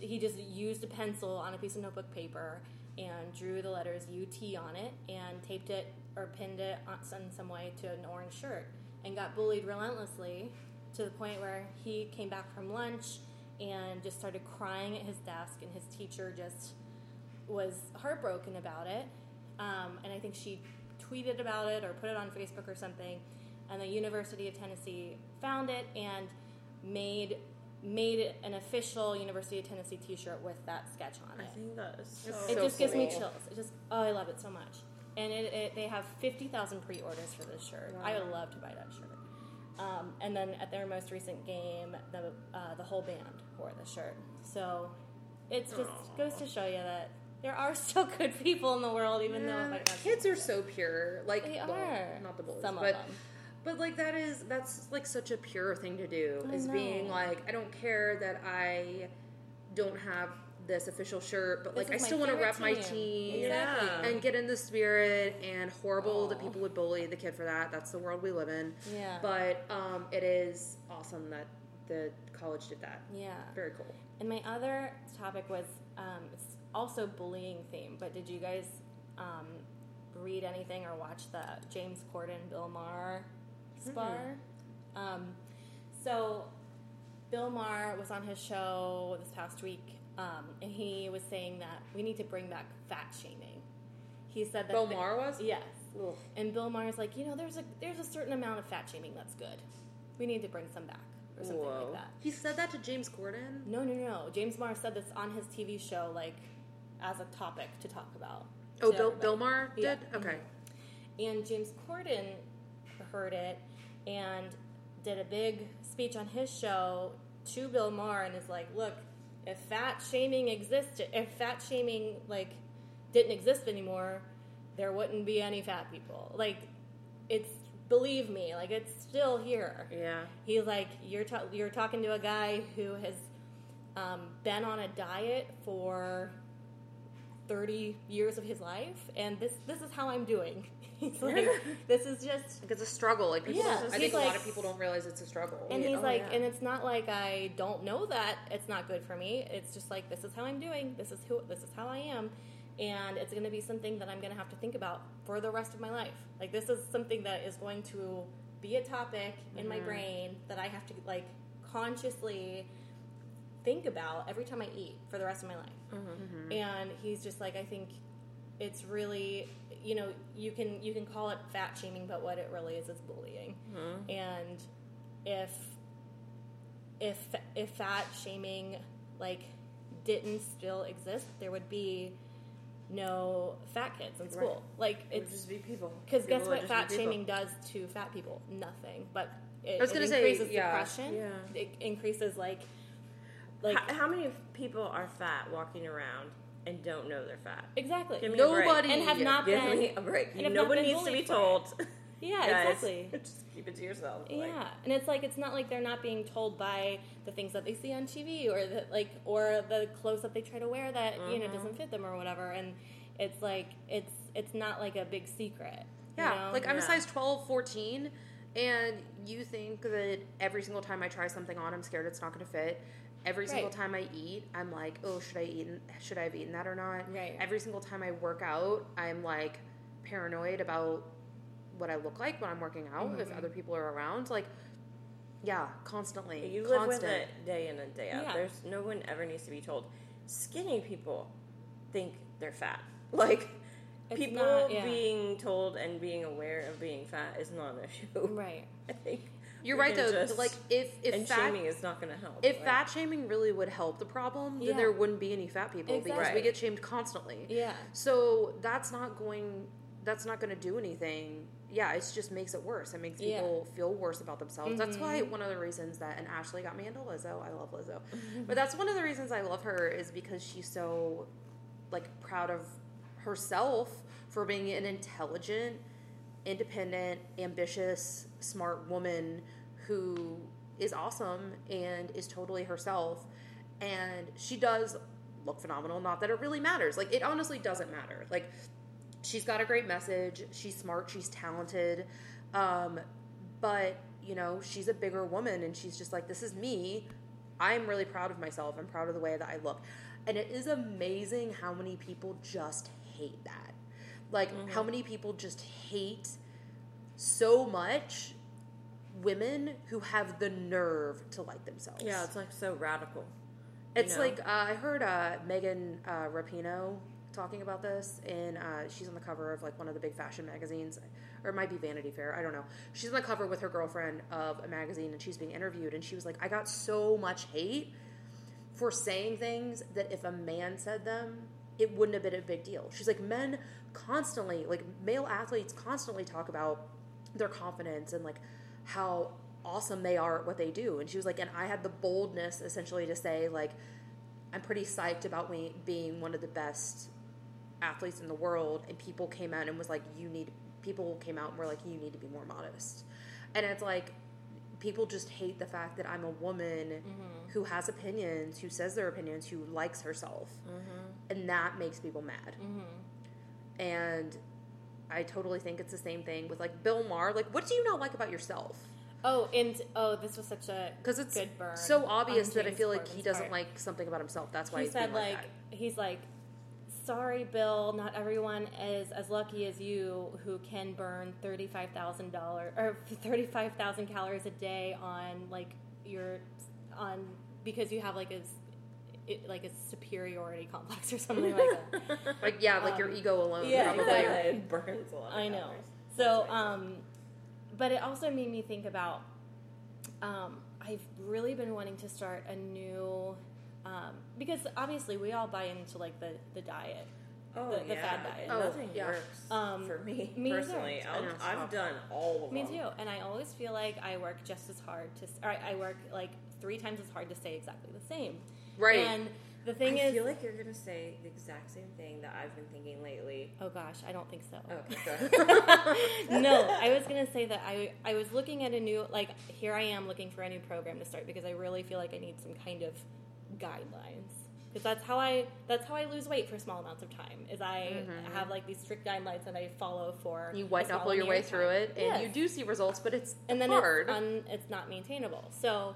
he just used a pencil on a piece of notebook paper and drew the letters UT on it and taped it or pinned it on in some way to an orange shirt and got bullied relentlessly to the point where he came back from lunch and just started crying at his desk and his teacher just was heartbroken about it. Um, and I think she tweeted about it or put it on Facebook or something. And the University of Tennessee found it and made made an official University of Tennessee T-shirt with that sketch on it. I think that is so. It's It so just gives me chills. It just oh, I love it so much. And it, it they have fifty thousand pre-orders for this shirt. I would love to buy that shirt. Um, and then at their most recent game, the uh, the whole band wore the shirt. So it just goes to show you that there are *laughs* still good people in the world, even though it Yeah, might not kids are so pure. Like They well, are. not the bullies, Some of but them. But like that is that's like such a pure thing to do. I is being like I don't care that I don't have this official shirt, but like I still want to favorite rep my team. team. Exactly. And get in the spirit and horrible that people would bully the kid for that. That's the world we live in. Yeah. But um, it is awesome that the college did that. yeah. Very cool. And my other topic was um, it's also bullying theme. But did you guys um, read anything or watch the James Corden Bill Maher spar? Um, so Bill Maher was on his show this past week, um, and he was saying that we need to bring back fat shaming. He said that Bill the- Maher was? yes, Ugh. and Bill Maher's like, you know, there's a there's a certain amount of fat shaming that's good. We need to bring some back or something Whoa. like that. He said that to James Corden. No, no, no. James Maher said this on his TV show, like as a topic to talk about. Oh, Bill, everybody. Bill Maher did? Yeah. Mm-hmm. Okay. And James Corden heard it and did a big speech on his show to Bill Maher and is like, look, if fat shaming existed, if fat shaming like didn't exist anymore, there wouldn't be any fat people. Like, it's believe me, like it's still here. Yeah. He's like, you're ta- you're talking to a guy who has um, been on a diet for thirty years of his life, and this this is how I'm doing. He's like, *laughs* this is just, Like it's a struggle. Like people, Yeah, don't- I he's think a lot of people don't realize it's a struggle. and he's oh, like, yeah. and it's not like I don't know that it's not good for me. It's just like this is how I'm doing. This is who. This is how I am. And it's going to be something that I'm going to have to think about for the rest of my life. Like this is something that is going to be a topic in my mm-hmm. brain that I have to like consciously think about every time I eat for the rest of my life. Mm-hmm. Mm-hmm. And he's just like, I think it's really, you know, you can you can call it fat shaming, but what it really is is bullying. Mm-hmm. And if if if fat shaming like didn't still exist, there would be no fat kids in school. Like It would it's just be people. because guess what fat shaming does to fat people? Nothing. But it, I was gonna say, increases yeah. depression. Yeah. It increases like like how, how many people are fat walking around and don't know they're fat? exactly. Give me. Nobody and have not Give been me a break. and have not Nobody been needs to be bullied for told. *laughs* Yeah, Guys, exactly. *laughs* Just keep it to yourself. Yeah, Like, and it's like it's not like they're not being told by the things that they see on TV or the like or the clothes that they try to wear that you know doesn't mm-hmm. fit them or whatever. And it's like it's it's not like a big secret. you Yeah, know? like I'm a Yeah. size 12, 14, and you think that every single time I try something on, I'm scared it's not going to fit. Every single Right. time I eat, I'm like, oh, should I eat? Should I have eaten that or not? Right. Every single time I work out, I'm like paranoid about what I look like when I'm working out. If Mhm. other people are around, like, yeah, constantly. you live constant. with it day in and day out. Yeah. There's no one ever needs to be told. Skinny people think they're fat. *laughs* Like It's people not- yeah. being told and being aware of being fat is not an issue. right. *laughs* I think You're right though. just- like if if and fat shaming is not going to help. if Like, fat shaming really would help the problem, then Yeah. there wouldn't be any fat people because we get shamed constantly. Yeah. So that's not going. That's not going to do anything. Yeah, it just makes it worse. It makes Yeah. people feel worse about themselves. That's why Mhm. one of the reasons that and Ashley got me into Lizzo. I love Lizzo, but that's one of the reasons I love her is because she's so like proud of herself for being an intelligent, independent, ambitious, smart woman who is awesome and is totally herself. And she does look phenomenal. Not that it really matters. Like, it honestly doesn't matter. Like, she's got a great message. She's smart. She's talented. Um, but, you know, she's a bigger woman and she's just like, this is me. I'm really proud of myself. I'm proud of the way that I look. And it is amazing how many people just hate that. Like, how many people just hate so much women who have the nerve to like themselves. yeah, it's like so radical. It's know? like uh, I heard uh, Megan uh, Rapinoe talking about this, and uh, she's on the cover of like one of the big fashion magazines, or it might be Vanity Fair. I don't know. She's on the cover with her girlfriend of a magazine, and she's being interviewed, and she was like, "I got so much hate for saying things that if a man said them, it wouldn't have been a big deal." She's like, "Men constantly, like male athletes, constantly talk about their confidence and like how awesome they are at what they do." And she was like, "And I had the boldness essentially to say like." I'm pretty psyched about me being one of the best athletes in the world, and people came out and was like, "You need." People came out and were like, "You need to be more modest," and it's like people just hate the fact that I'm a woman mm-hmm. who has opinions, who says their opinions, who likes herself, mm-hmm. and that makes people mad. Mm-hmm. And I totally think it's the same thing with like Bill Maher. Like, what do you not like about yourself? Oh, and oh, this was such a Because it's good burn. so obvious that I feel like he doesn't part. like something about himself. That's why he he's said like, like he's like sorry bill not everyone is as lucky as you who can burn $35000 or 35000 calories a day on like your on because you have like a it, like a superiority complex or something like that *laughs* like yeah, like your Um, ego alone. yeah, probably. exactly. it burns a lot. Of I know. calories. So, um, but it also made me think about. Um, I've really been wanting to start a new, um, because obviously we all buy into like the the diet. oh the- the fad diet. Oh, nothing yeah. works Um, for me, me either. personally. I know, I've, it's I've tough. done all of Me them. too. And I always feel like I work just as hard to. Or I work like three times as hard to stay exactly the same. Right. And the thing I is, I feel like you're gonna say the exact same thing that I've been thinking lately. oh gosh, I don't think so. Oh, okay, go *laughs* *laughs* no, I was gonna say that I I was looking at a new like here I am looking for a new program to start because I really feel like I need some kind of guidelines because that's how I that's how I lose weight for small amounts of time is I mm-hmm. have like these strict guidelines that I follow for you white small knuckle your way amount through time. it, and Yes. you do see results, but it's and then hard. it's un, it's not maintainable. So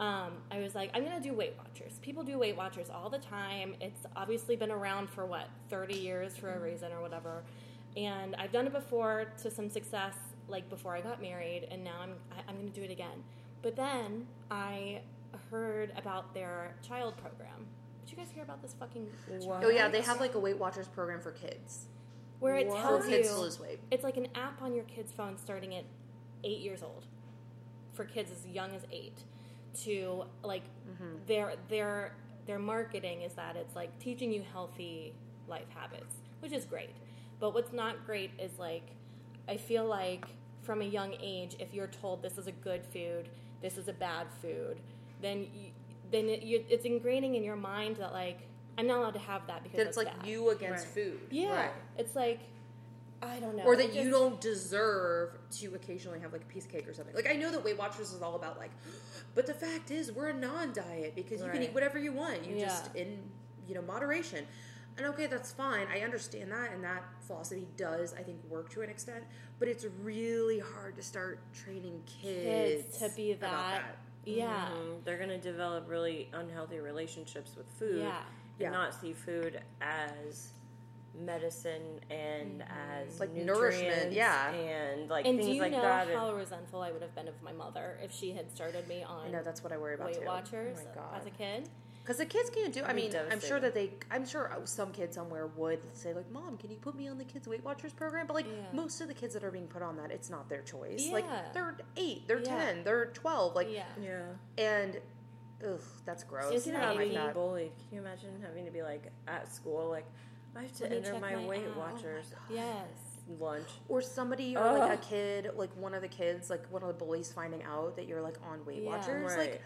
um, I was like, I'm gonna do Weight Watchers. People do Weight Watchers all the time. It's obviously been around for what 30 years for a reason or whatever. And I've done it before to some success, like before I got married, and now I'm I, I'm gonna do it again. But then I heard about their child program. Did you guys hear about this fucking? oh yeah, they have like a Weight Watchers program for kids. Where it What? Tells kids you to lose weight. it's like an app on your kid's phone starting at eight years old for kids as young as eight to like mm-hmm. their their their marketing is that it's like teaching you healthy life habits which is great. But what's not great is like, I feel like from a young age, if you're told this is a good food, this is a bad food, then you, then it, you, it's ingraining in your mind that like I'm not allowed to have that because That it's like bad. you against Right. food. Yeah, Right. it's like I don't know, or it that you don't deserve to occasionally have like a piece of cake or something. Like I know that Weight Watchers is all about like, *gasps* but the fact is we're a non-diet because you can eat whatever you want. You just in you know moderation. And okay, that's fine. I understand that, and that philosophy does, I think, work to an extent. But it's really hard to start training kids, kids to be about that. Yeah. Mhm. They're going to develop really unhealthy relationships with food Yeah. and Yeah. not see food as medicine and mm-hmm. as Like nutrients nourishment, yeah. and like And things do you like know that. how and- resentful I would have been of my mother if she had started me on I know that's what I worry about Weight too. Watchers Oh my god. as a kid? Because the kids can't do. I mean, I'm sure that they. I'm sure some kid somewhere would say like, "Mom, can you put me on the kids Weight Watchers program?" But like Yeah. most of the kids that are being put on that, it's not their choice. Like they're eight, they're Yeah. ten, they're twelve. Like yeah. yeah. and, ugh, that's gross. Isn't Thinking that about like being that. bullied. Can you imagine having to be like at school, like I have to enter my, my Weight app. Oh my Watchers Yes. lunch. Or somebody, or like a kid, like one of the kids, like one of the bullies finding out that you're like on Weight Yeah. Watchers, Right. like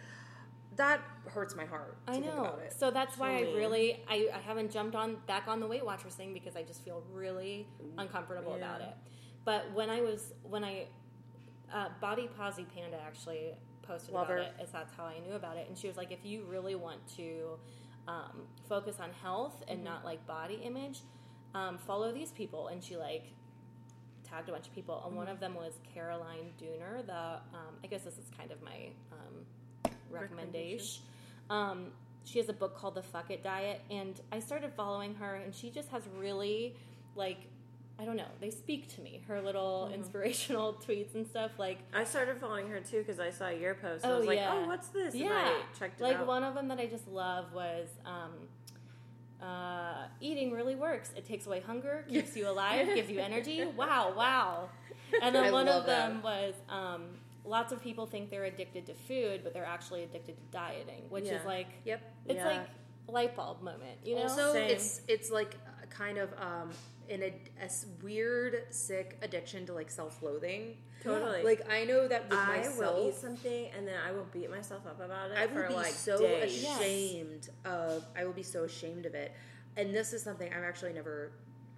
that hurts my heart. To I think know. about it. So that's why So I mean. really I, I haven't jumped on back on the Weight Watchers thing because I just feel really uncomfortable Yeah. about it. But when I was when I uh, Body Posi Panda actually posted Love about her. it, is that's how I knew about it, and she was like, if you really want to um, focus on health Mm-hmm. and not like body image, um, follow these people, and she like tagged a bunch of people, and Mm-hmm. one of them was Caroline Dooner. The um, I guess this is kind of my um, recommendation. Um, she has a book called The Fuck It Diet, and I started following her, and she just has really like I don't know, they speak to me. Her little Mm-hmm. inspirational *laughs* tweets and stuff, like I started following her too because I saw your post. and I Oh, was like, yeah. oh, what's this? And yeah, I checked it like out. one of them that I just love was. Um, uh, eating really works. It takes away hunger, keeps you alive, gives you energy. *laughs* Wow, wow. And then I one of them was um, lots of people think they're addicted to food, but they're actually addicted to dieting, which Yeah. is like Yep. it's Yeah. like light bulb moment, you know? Also, Same. it's it's like a kind of um, an a weird, sick addiction to like self-loathing. Totally. Like I know that with I myself, will eat something and then I will beat myself up about it I for will be like so days. Yes. ashamed of. I will be so ashamed of it. And this is something I'm actually never.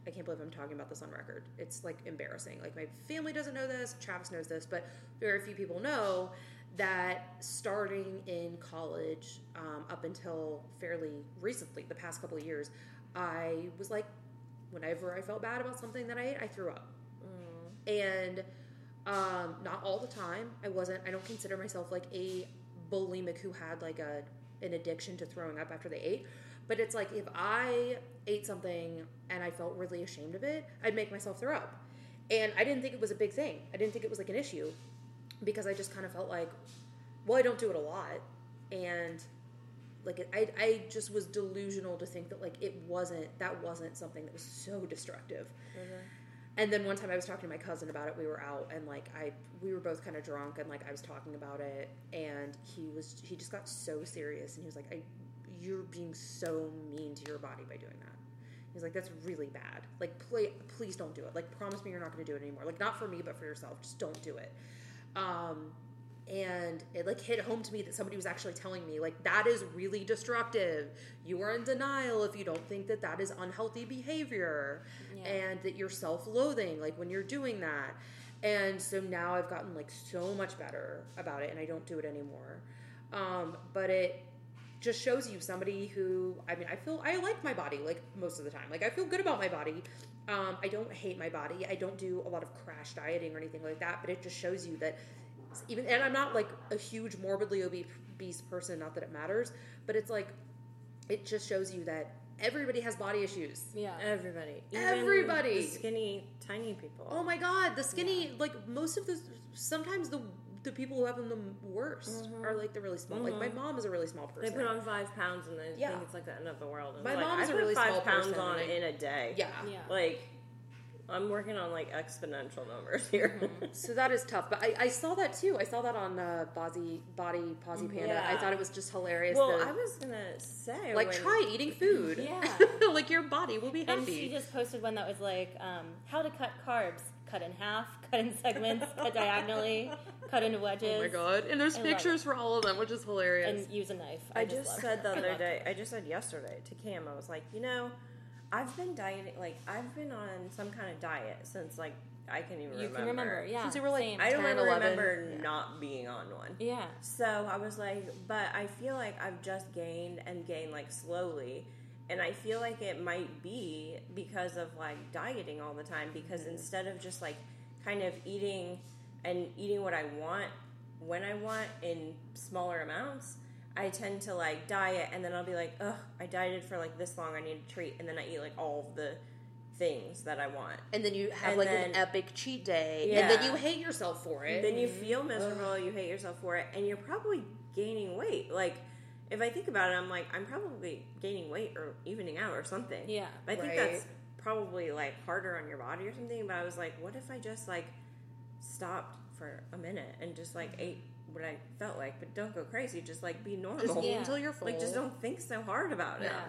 I can't believe I'm talking about this on record. It's like embarrassing. Like my family doesn't know this. Travis knows this, but very few people know that starting in college um, up until fairly recently, the past couple of years, I was like, whenever I felt bad about something that I ate, I threw up and um, not all the time. I wasn't. I don't consider myself like a bulimic who had like a an addiction to throwing up after they ate. But it's like if I ate something and I felt really ashamed of it, I'd make myself throw up. And I didn't think it was a big thing. I didn't think it was like an issue because I just kind of felt like, well, I don't do it a lot, and like I, I just was delusional to think that like it wasn't that wasn't something that was so destructive. And then one time I was talking to my cousin about it. We were out and like I we were both kind of drunk and like I was talking about it and he was he just got so serious and he was like I you're being so mean to your body by doing that. He's like that's really bad. Like please please don't do it. Like promise me you're not going to do it anymore. Like not for me but for yourself. Just don't do it. Um and it like hit home to me that somebody was actually telling me like that is really destructive. You are in denial if you don't think that that is unhealthy behavior Yeah. and that you're self-loathing like when you're doing that. And so now i've gotten like so much better about it and i don't do it anymore. Um, but it just shows you somebody who i mean i feel i like my body like most of the time. Like i feel good about my body. Um, i don't hate my body. I don't do a lot of crash dieting or anything like that but it just shows you that even and i'm not like a huge morbidly obese person not that it matters but it's like it just shows you that everybody has body issues yeah. Everybody. Everybody. the skinny, tiny people. Oh my god, the skinny like most of the sometimes the the people who have them the worst mm-hmm. are like the really small. Like my mm-hmm. mom is a really small person. They put on five pounds and they Yeah. think it's like the end of the world. And My like, mom's I a put really five small pounds person, on and I- in a day. yeah. Yeah. Like, I'm working on like exponential numbers here. So that is tough, but I, I saw that too. I saw that on uh, Bozzy Body Posi Panda. I thought it was just hilarious. well, that- I was gonna say like when- try eating food. Yeah. *laughs* like your body will be And she just posted one that was like, um, how to cut carbs. Cut in half, *laughs* cut in segments, cut diagonally, cut into wedges. Oh my god! And there's I pictures for all of them, which is hilarious. And use a knife. I just love said it. the other *laughs* day. I just said yesterday to Cam. I was like, you know, I've been dieting. Like I've been on some kind of diet since like I can even You remember. can remember, yeah. Since you were, like, same. I don't 10, ever 11, remember yeah. not being on one. yeah. So I was like, but I feel like I've just gained and gained like slowly. And I feel like it might be because of like dieting all the time. Because mm-hmm. instead of just like kind of eating and eating what I want when I want in smaller amounts, I tend to like diet and then I'll be like, ugh, I dieted for like this long, I need a treat. And then I eat like all of the things that I want. And then you have And like then- an epic cheat day, and then you hate yourself for it. then you feel miserable, you hate yourself for it, and you're probably gaining weight. Like, if I think about it, I'm like, I'm probably gaining weight or evening out or something. Yeah. I think Right. that's probably like harder on your body or something. But I was like, what if I just like stopped for a minute and just like mm-hmm. ate what I felt like, but don't go crazy. Just like be normal. just Yeah. until you're full. Like, just don't think so hard about it. Yeah.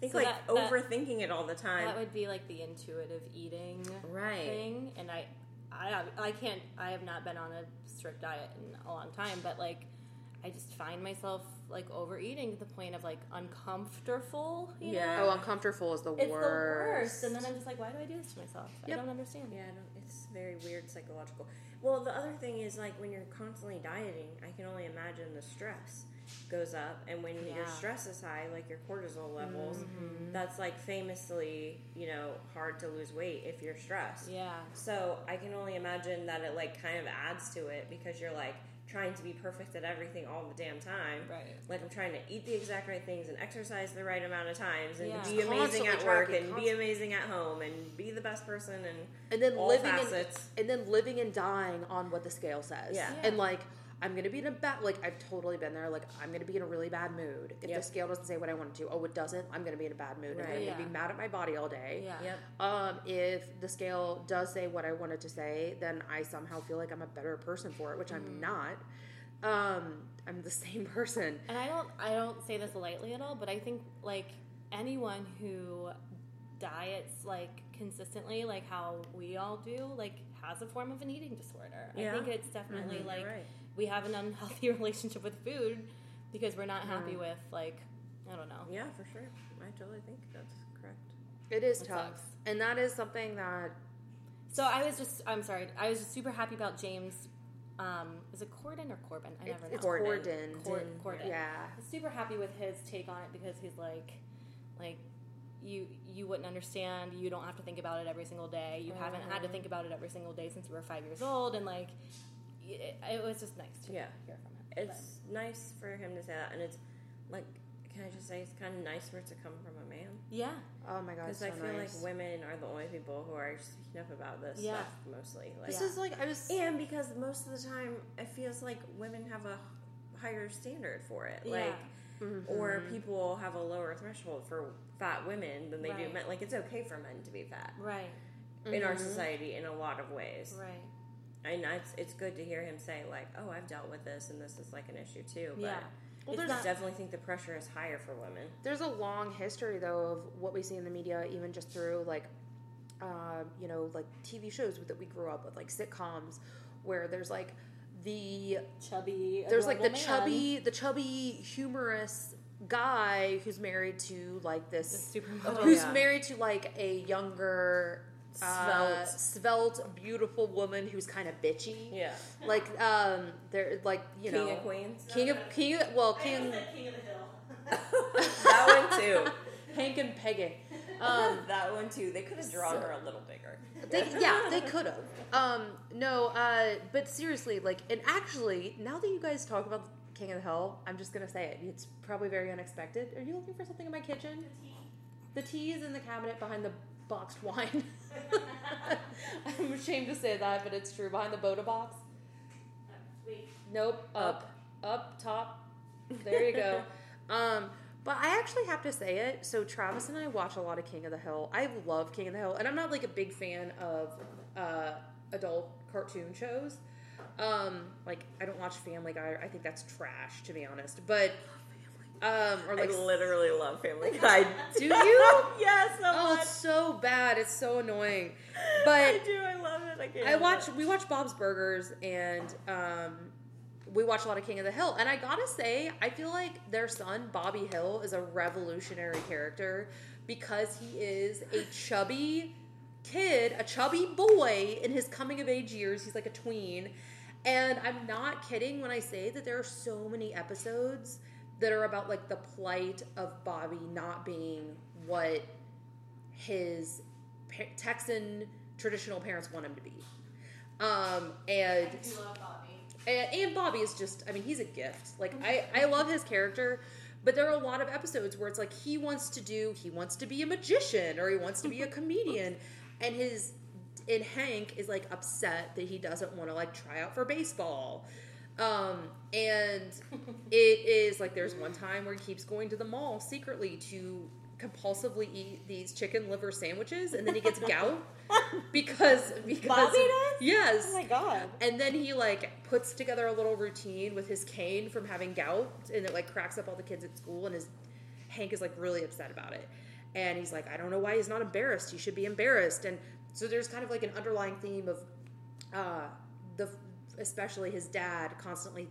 Think So like that- that- overthinking it all the time. That would be like the intuitive eating Right. thing, and I, I, I can't. I have not been on a strict diet in a long time, but like, I just find myself like overeating to the point of like uncomfortable. You Yeah. know? oh, uncomfortable is the it's worst. the worst. And then I'm just like, why do I do this to myself? Yep. I don't understand. Yeah, I don't, it's very weird psychological. Well, the other thing is like when you're constantly dieting, I can only imagine the stress goes up, and when your stress is high, like your cortisol levels, mm-hmm. that's like famously, you know, hard to lose weight if you're stressed. Yeah. So I can only imagine that it like kind of adds to it because you're like trying to be perfect at everything all the damn time. Right. Like I'm trying to eat the exact right things and exercise the right amount of times and Yeah. be amazing Constantly at work and be amazing at home and be the best person and and then all living facets. and, and then living and dying on what the scale says. Yeah. Yeah. And like I'm gonna be in a bad like I've totally been there. Like I'm gonna be in a really bad mood if Yep. the scale doesn't say what I want it to. Oh, it doesn't. I'm gonna be in a bad mood. I'm gonna Yeah. be mad at my body all day. Yeah. Yep. Um, if the scale does say what I wanted to say, then I somehow feel like I'm a better person for it, which Mm-hmm. I'm not. Um, I'm the *laughs* same person. And I don't I don't say this lightly at all, but I think like anyone who diets like consistently, like how we all do, like has a form of an eating disorder. I think it's definitely Mhm, like right. We have an unhealthy *laughs* relationship with food because we're not happy Mm. with like I don't know. Yeah, for sure. I totally think that's correct. It is It tough, sucks. and that is something that So I was just I'm sorry, I was just super happy about James. Um, is it Corden or Corbin? I never know. it's Corden. Corden. Corden. Yeah. I'm super happy with his take on it because he's like, like you you wouldn't understand. You don't have to think about it every single day. You haven't had to think about it every single day since you were five years old, and like it, it was just nice to Yeah. hear from him. It's nice for him to say that, and it's like, can I just say it's kind of nice for it to come from a man yeah, Oh my god, because so I feel nice. like women are the only people who are speaking up about this Yeah. stuff mostly. Like, This Yeah. is like I was. and because most of the time it feels like women have a higher standard for it, Yeah. like. Mm-hmm. Or people have a lower threshold for fat women than they do men. Like it's okay for men to be fat right, in our Mhm. society in a lot of ways. right, and it's it's good to hear him say like, "Oh, I've dealt with this, and this is like an issue too." But yeah. Well, I there's not- definitely think the pressure is higher for women. There's a long history though of what we see in the media, even just through like, uh, you know, like TV shows that we grew up with, like sitcoms, where there's like the Chubby. there's like the man. chubby the chubby humorous guy who's married to like the this supermodel. Oh, who's yeah. married to like a younger uh, Svelte. svelte beautiful woman who's kind of bitchy Yeah, like um they're like you King know king of Queens. king of king of, well king King of the Hill. *laughs* that one too. hank and peggy *laughs* um that one too. They could have drawn So- her a little bigger. They, yeah, they could have. Um, no, uh, but seriously, like, and actually, now that you guys talk about King of the Hill, I'm just gonna say it. It's probably very unexpected. Are you looking for something in my kitchen? The tea is in the cabinet behind the boxed wine. *laughs* I'm ashamed to say that, but it's true. Behind the Bota box. Wait. Nope. Up. Up. Top. There you go. *laughs* um, But I actually have to say it. So Travis and I watch a lot of King of the Hill. I love King of the Hill, and I'm not like a big fan of uh, adult cartoon shows. Um, like I don't watch Family Guy. I think that's trash, to be honest. But um, or like I literally love Family *laughs* Guy. Do you? *laughs* yes, so oh, much. it's so bad. It's so annoying. *laughs* But I do. I love it. I can't. I watch it. we watch Bob's Burgers and um, we watch a lot of King of the Hill. And I gotta say, I feel like their son Bobby Hill is a revolutionary character because he is a chubby kid, a chubby boy in his coming of age years. He's like a tween. And I'm not kidding when I say that there are so many episodes that are about like the plight of Bobby not being what his pa- Texan traditional parents want him to be. Um, and and, and Bobby is just, I mean, he's a gift. Like, I, I love his character, but there are a lot of episodes where it's like he wants to do, he wants to be a magician or he wants to be a *laughs* comedian. And his, and Hank is like upset that he doesn't want to like try out for baseball. Um, and *laughs* it is like there's one time where he keeps going to the mall secretly to compulsively eat these chicken liver sandwiches and then he gets gout *laughs* because because Bobby does? yes Oh my god. and then he like puts together a little routine with his cane from having gout, and it like cracks up all the kids at school. And his Hank is like really upset about it, and he's like, I don't know why he's not embarrassed. He should be embarrassed. And so there's kind of like an underlying theme of uh, the especially his dad constantly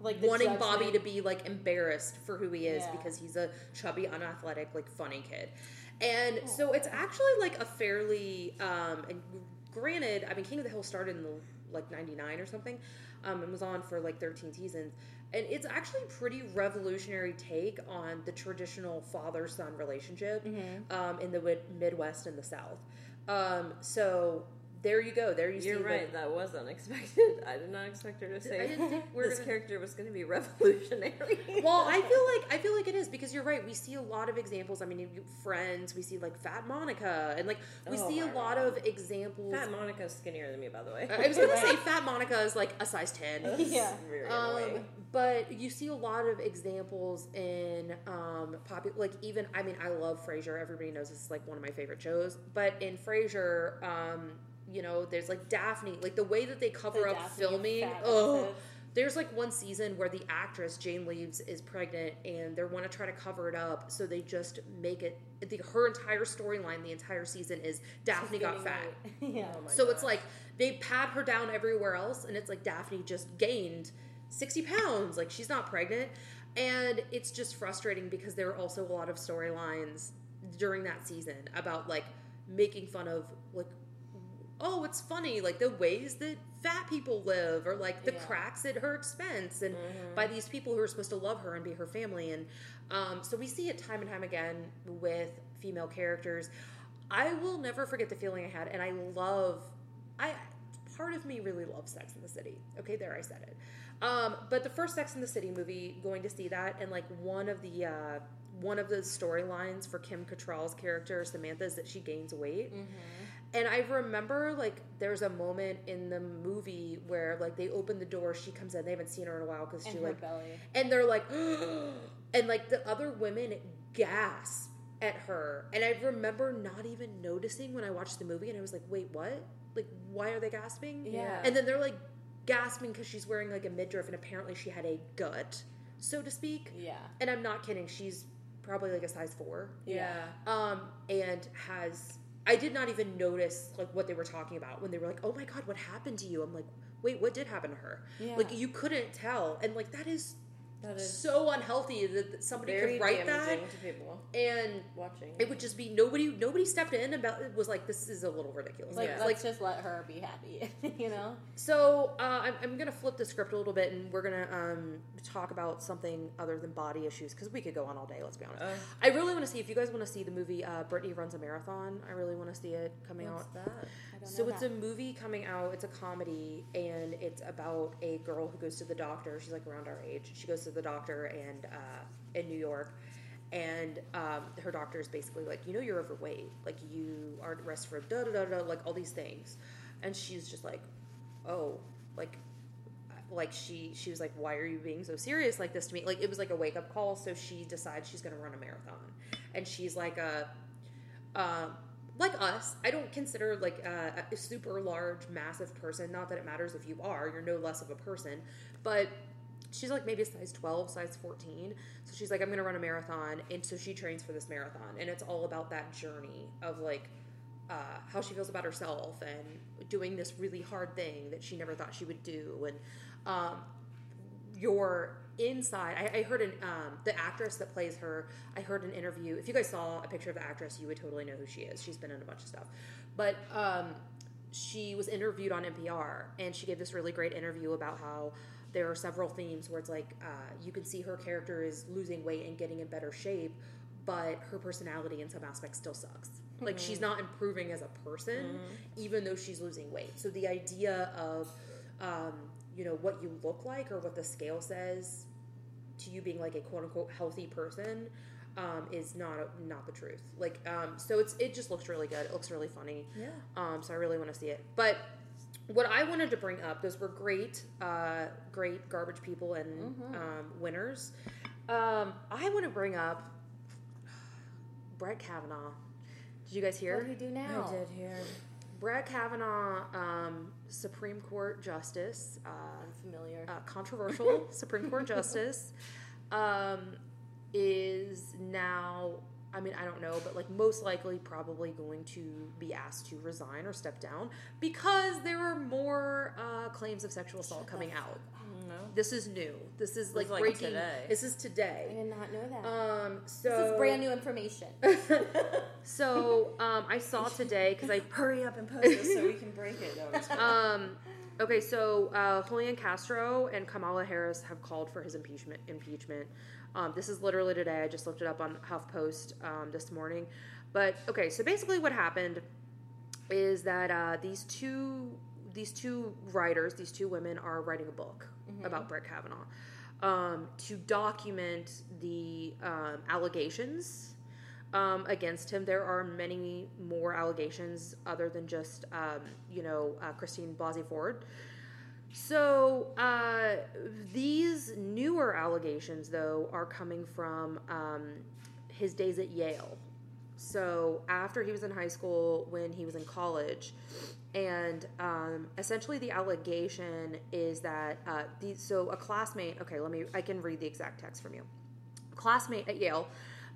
Like wanting judgment. Bobby to be like embarrassed for who he is Yeah. because he's a chubby, unathletic, like funny kid. And so it's actually like a fairly um and granted, I mean King of the Hill started in the like 99 or something um and was on for like 13 seasons. And it's actually a pretty revolutionary take on the traditional father-son relationship Mm-hmm. um, in the mid- Midwest and the South. Um, so there you go. There you see. You're like- right. That was unexpected. *laughs* I did not expect her to say I didn't think *laughs* we're this gonna- character was going to be *laughs* revolutionary. well, I feel like I feel like it is because you're right. We see a lot of examples. I mean, Friends. We see like Fat Monica, and like we Oh see a lot God. of examples. Fat Monica's skinnier than me, by the way. I was gonna say Fat Monica is like a size ten. Yeah. Very Um, but you see a lot of examples in um, popular, like even I mean I love Frasier. Everybody knows this is like one of my favorite shows. But in Frasier, um, you know, there's like Daphne, like the way that they cover The up Daphne filming. Oh, there's like one season where the actress Jane Leeves is pregnant, and they want to try to cover it up, so they just make it. The, her entire storyline, the entire season is Daphne got fat. *laughs* yeah. Oh So it's like they pat her down everywhere else, and it's like Daphne just gained 60 pounds. Like she's not pregnant. And it's just frustrating because there are also a lot of storylines during that season about like making fun of like, oh, it's funny, like the ways that fat people live or like the Yeah. cracks at her expense and by these people who are supposed to love her and be her family. And um, so we see it time and time again with female characters. I will never forget the feeling I had, and I love. I part of me really loves Sex in the City. Okay, there I said it. Um, but the first Sex in the City movie, going to see that, and like one of the uh, one of the storylines for Kim Cattrall's character Samantha is that she gains weight. And I remember like there's a moment in the movie where like they open the door, she comes in, they haven't seen her in a while because she like belly. and they're like *gasps* and like the other women gasp at her and i remember not even noticing when i watched the movie and i was like wait what like why are they gasping Yeah. and then they're like gasping because she's wearing like a midriff and apparently she had a gut so to speak Yeah. and i'm not kidding she's probably like a size four yeah. um and has i did not even notice like what they were talking about when they were like oh my god what happened to you? I'm like wait what did happen to her? Yeah. like you couldn't tell. And like that is That is so unhealthy that somebody could write that to people and watching. it would just be nobody nobody stepped in about. it was like this is a little ridiculous Like, Yeah. let's just let her be happy, *laughs* you know? so uh, I'm, I'm gonna flip the script a little bit and we're gonna um, talk about something other than body issues because we could go on all day let's be honest Ugh. i really want to see if you guys want to see the movie uh, brittany runs a marathon i really want to see it coming out that? Don't So know it's that. a movie coming out. It's a comedy, and it's about a girl who goes to the doctor. She's like around our age. She goes to the doctor and uh, in New York, and um, her doctor is basically like, you know, you're overweight. Like you are at rest for da da da da, like all these things, and she's just like, oh, like like she she was like why are you being so serious like this to me like it was like a wake up call so she decides she's going to run a marathon and she's like a um like us i don't consider like a, a super large massive person not that it matters if you are you're no less of a person but she's like maybe a size 12 size 14 so she's like i'm gonna run a marathon and so she trains for this marathon and it's all about that journey of like uh, how she feels about herself and doing this really hard thing that she never thought she would do and um, your inside I, I heard an um, the actress that plays her i heard an interview if you guys saw a picture of the actress you would totally know who she is. She's been in a bunch of stuff. But um, she was interviewed on npr and she gave this really great interview about how there are several themes where it's like uh, you can see her character is losing weight and getting in better shape but her personality in some aspects still sucks. Like she's not improving as a person even though she's losing weight. So the idea of um, you know what you look like or what the scale says to you being like a quote unquote healthy person um, is not not the truth. Like um, so it's it just looks really good. It looks really funny. Yeah. Um, so I really want to see it. But what I wanted to bring up, those were great, uh, great garbage people and um, winners. Um, I want to bring up Brett Kavanaugh. Did you guys hear? What do you do now? I did hear. Brett Kavanaugh, um, Supreme Court Justice, uh, familiar. uh, controversial *laughs* Supreme Court Justice, um, is now, I mean, I don't know, but like most likely probably going to be asked to resign or step down because there are more uh, claims of sexual assault coming out. No. This is new. This is like, like breaking. today. This is today. I did not know that. Um, so this is brand new information. *laughs* So um, I saw *laughs* today because I Hurry up and post this so we can break it. No, I'm just kidding. Um, okay, so uh, Julian Castro and Kamala Harris have called for his impeachment. Impeachment. Um, this is literally today. I just looked it up on HuffPost um, this morning. But okay, so basically, what happened is that uh, these two these two writers, these two women, are writing a book about Brett Kavanaugh um, to document the um, allegations um, against him. There are many more allegations other than just, um, you know, uh, Christine Blasey Ford. So uh, these newer allegations, though, are coming from um, his days at Yale. So after he was in high school, when he was in college, and um, essentially the allegation is that uh, the so a classmate. Okay, let me. I can read the exact text from you. A classmate at Yale,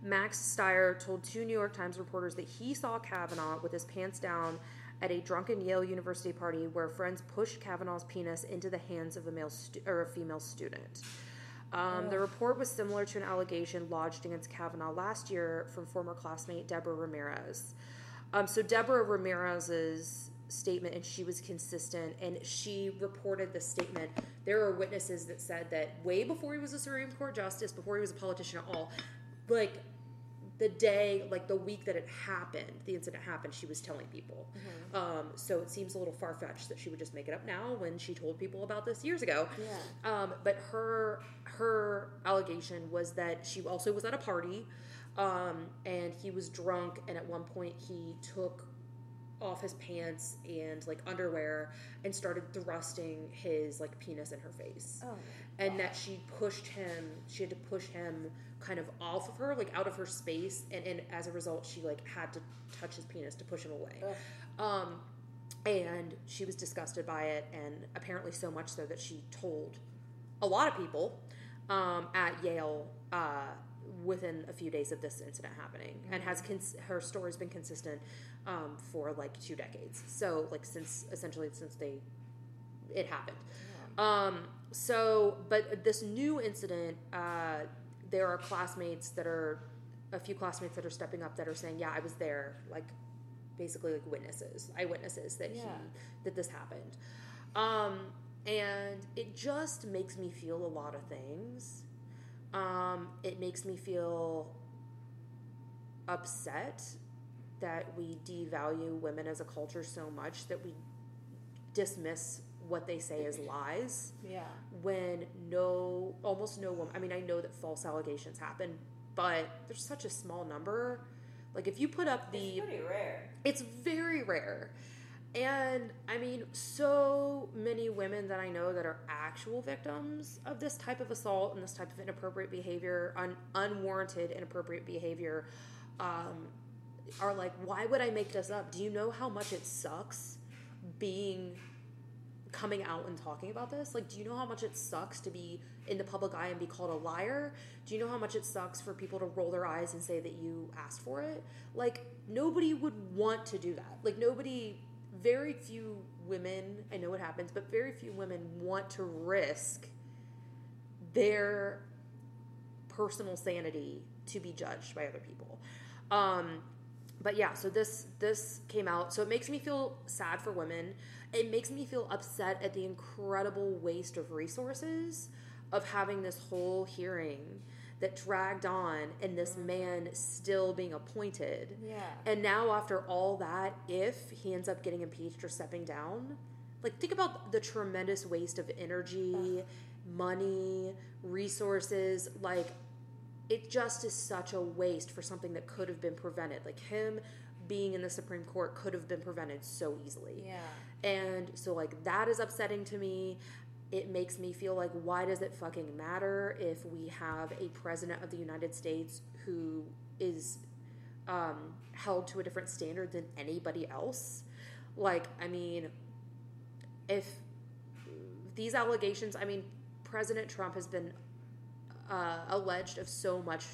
Max Stier, told two New York Times reporters that he saw Kavanaugh with his pants down at a drunken Yale University party where friends pushed Kavanaugh's penis into the hands of a male stu- or a female student. Um, the report was similar to an allegation lodged against Kavanaugh last year from former classmate Deborah Ramirez. Um, so Deborah Ramirez's statement, and she was consistent, and she reported the statement. There are witnesses that said that way before he was a Supreme Court justice, before he was a politician at all, like the day, like the week that it happened, the incident happened, she was telling people. Um, so it seems a little far fetched that she would just make it up now when she told people about this years ago. Yeah. Um, but her her allegation was that she also was at a party, um, and he was drunk, and at one point he took off his pants and like underwear and started thrusting his like penis in her face. Oh. and that she pushed him she had to push him kind of off of her like out of her space and, and as a result she like had to touch his penis to push him away. Um and she was disgusted by it and apparently so much so that she told a lot of people um, at yale uh, within a few days of this incident happening and has cons- her story's been consistent um, for like two decades. So like since essentially since they it happened. Um, so, but this new incident, uh, there are classmates that are, a few classmates that are stepping up that are saying, yeah, I was there, like, basically like witnesses, eyewitnesses that he, that this happened. Um, and it just makes me feel a lot of things. Um, it makes me feel upset that we devalue women as a culture so much that we dismiss what they say as lies Yeah. when no almost no woman i mean i know that false allegations happen but there's such a small number like if you put up the It's pretty rare. it's very rare And I mean, so many women that I know that are actual victims of this type of assault and this type of inappropriate behavior, un- unwarranted inappropriate behavior, um, are like, why would I make this up? Do you know how much it sucks being coming out and talking about this? Like, do you know how much it sucks to be in the public eye and be called a liar? Do you know how much it sucks for people to roll their eyes and say that you asked for it? Like, nobody would want to do that. Like, nobody, very few women, I know what happens, but very few women want to risk their personal sanity to be judged by other people. Um, but yeah, so this this came out. So it makes me feel sad for women. It makes me feel upset at the incredible waste of resources of having this whole hearing that dragged on and this mm-hmm. man still being appointed. Yeah. And now after all that, if he ends up getting impeached or stepping down, like think about the tremendous waste of energy, money, resources, like it just is such a waste for something that could have been prevented. Like him being in the Supreme Court could have been prevented so easily. Yeah. And so, like, that is upsetting to me. It makes me feel like, why does it fucking matter if we have a president of the United States who is um, held to a different standard than anybody else? Like, I mean, if these allegations, I mean, President Trump has been uh, alleged of so much,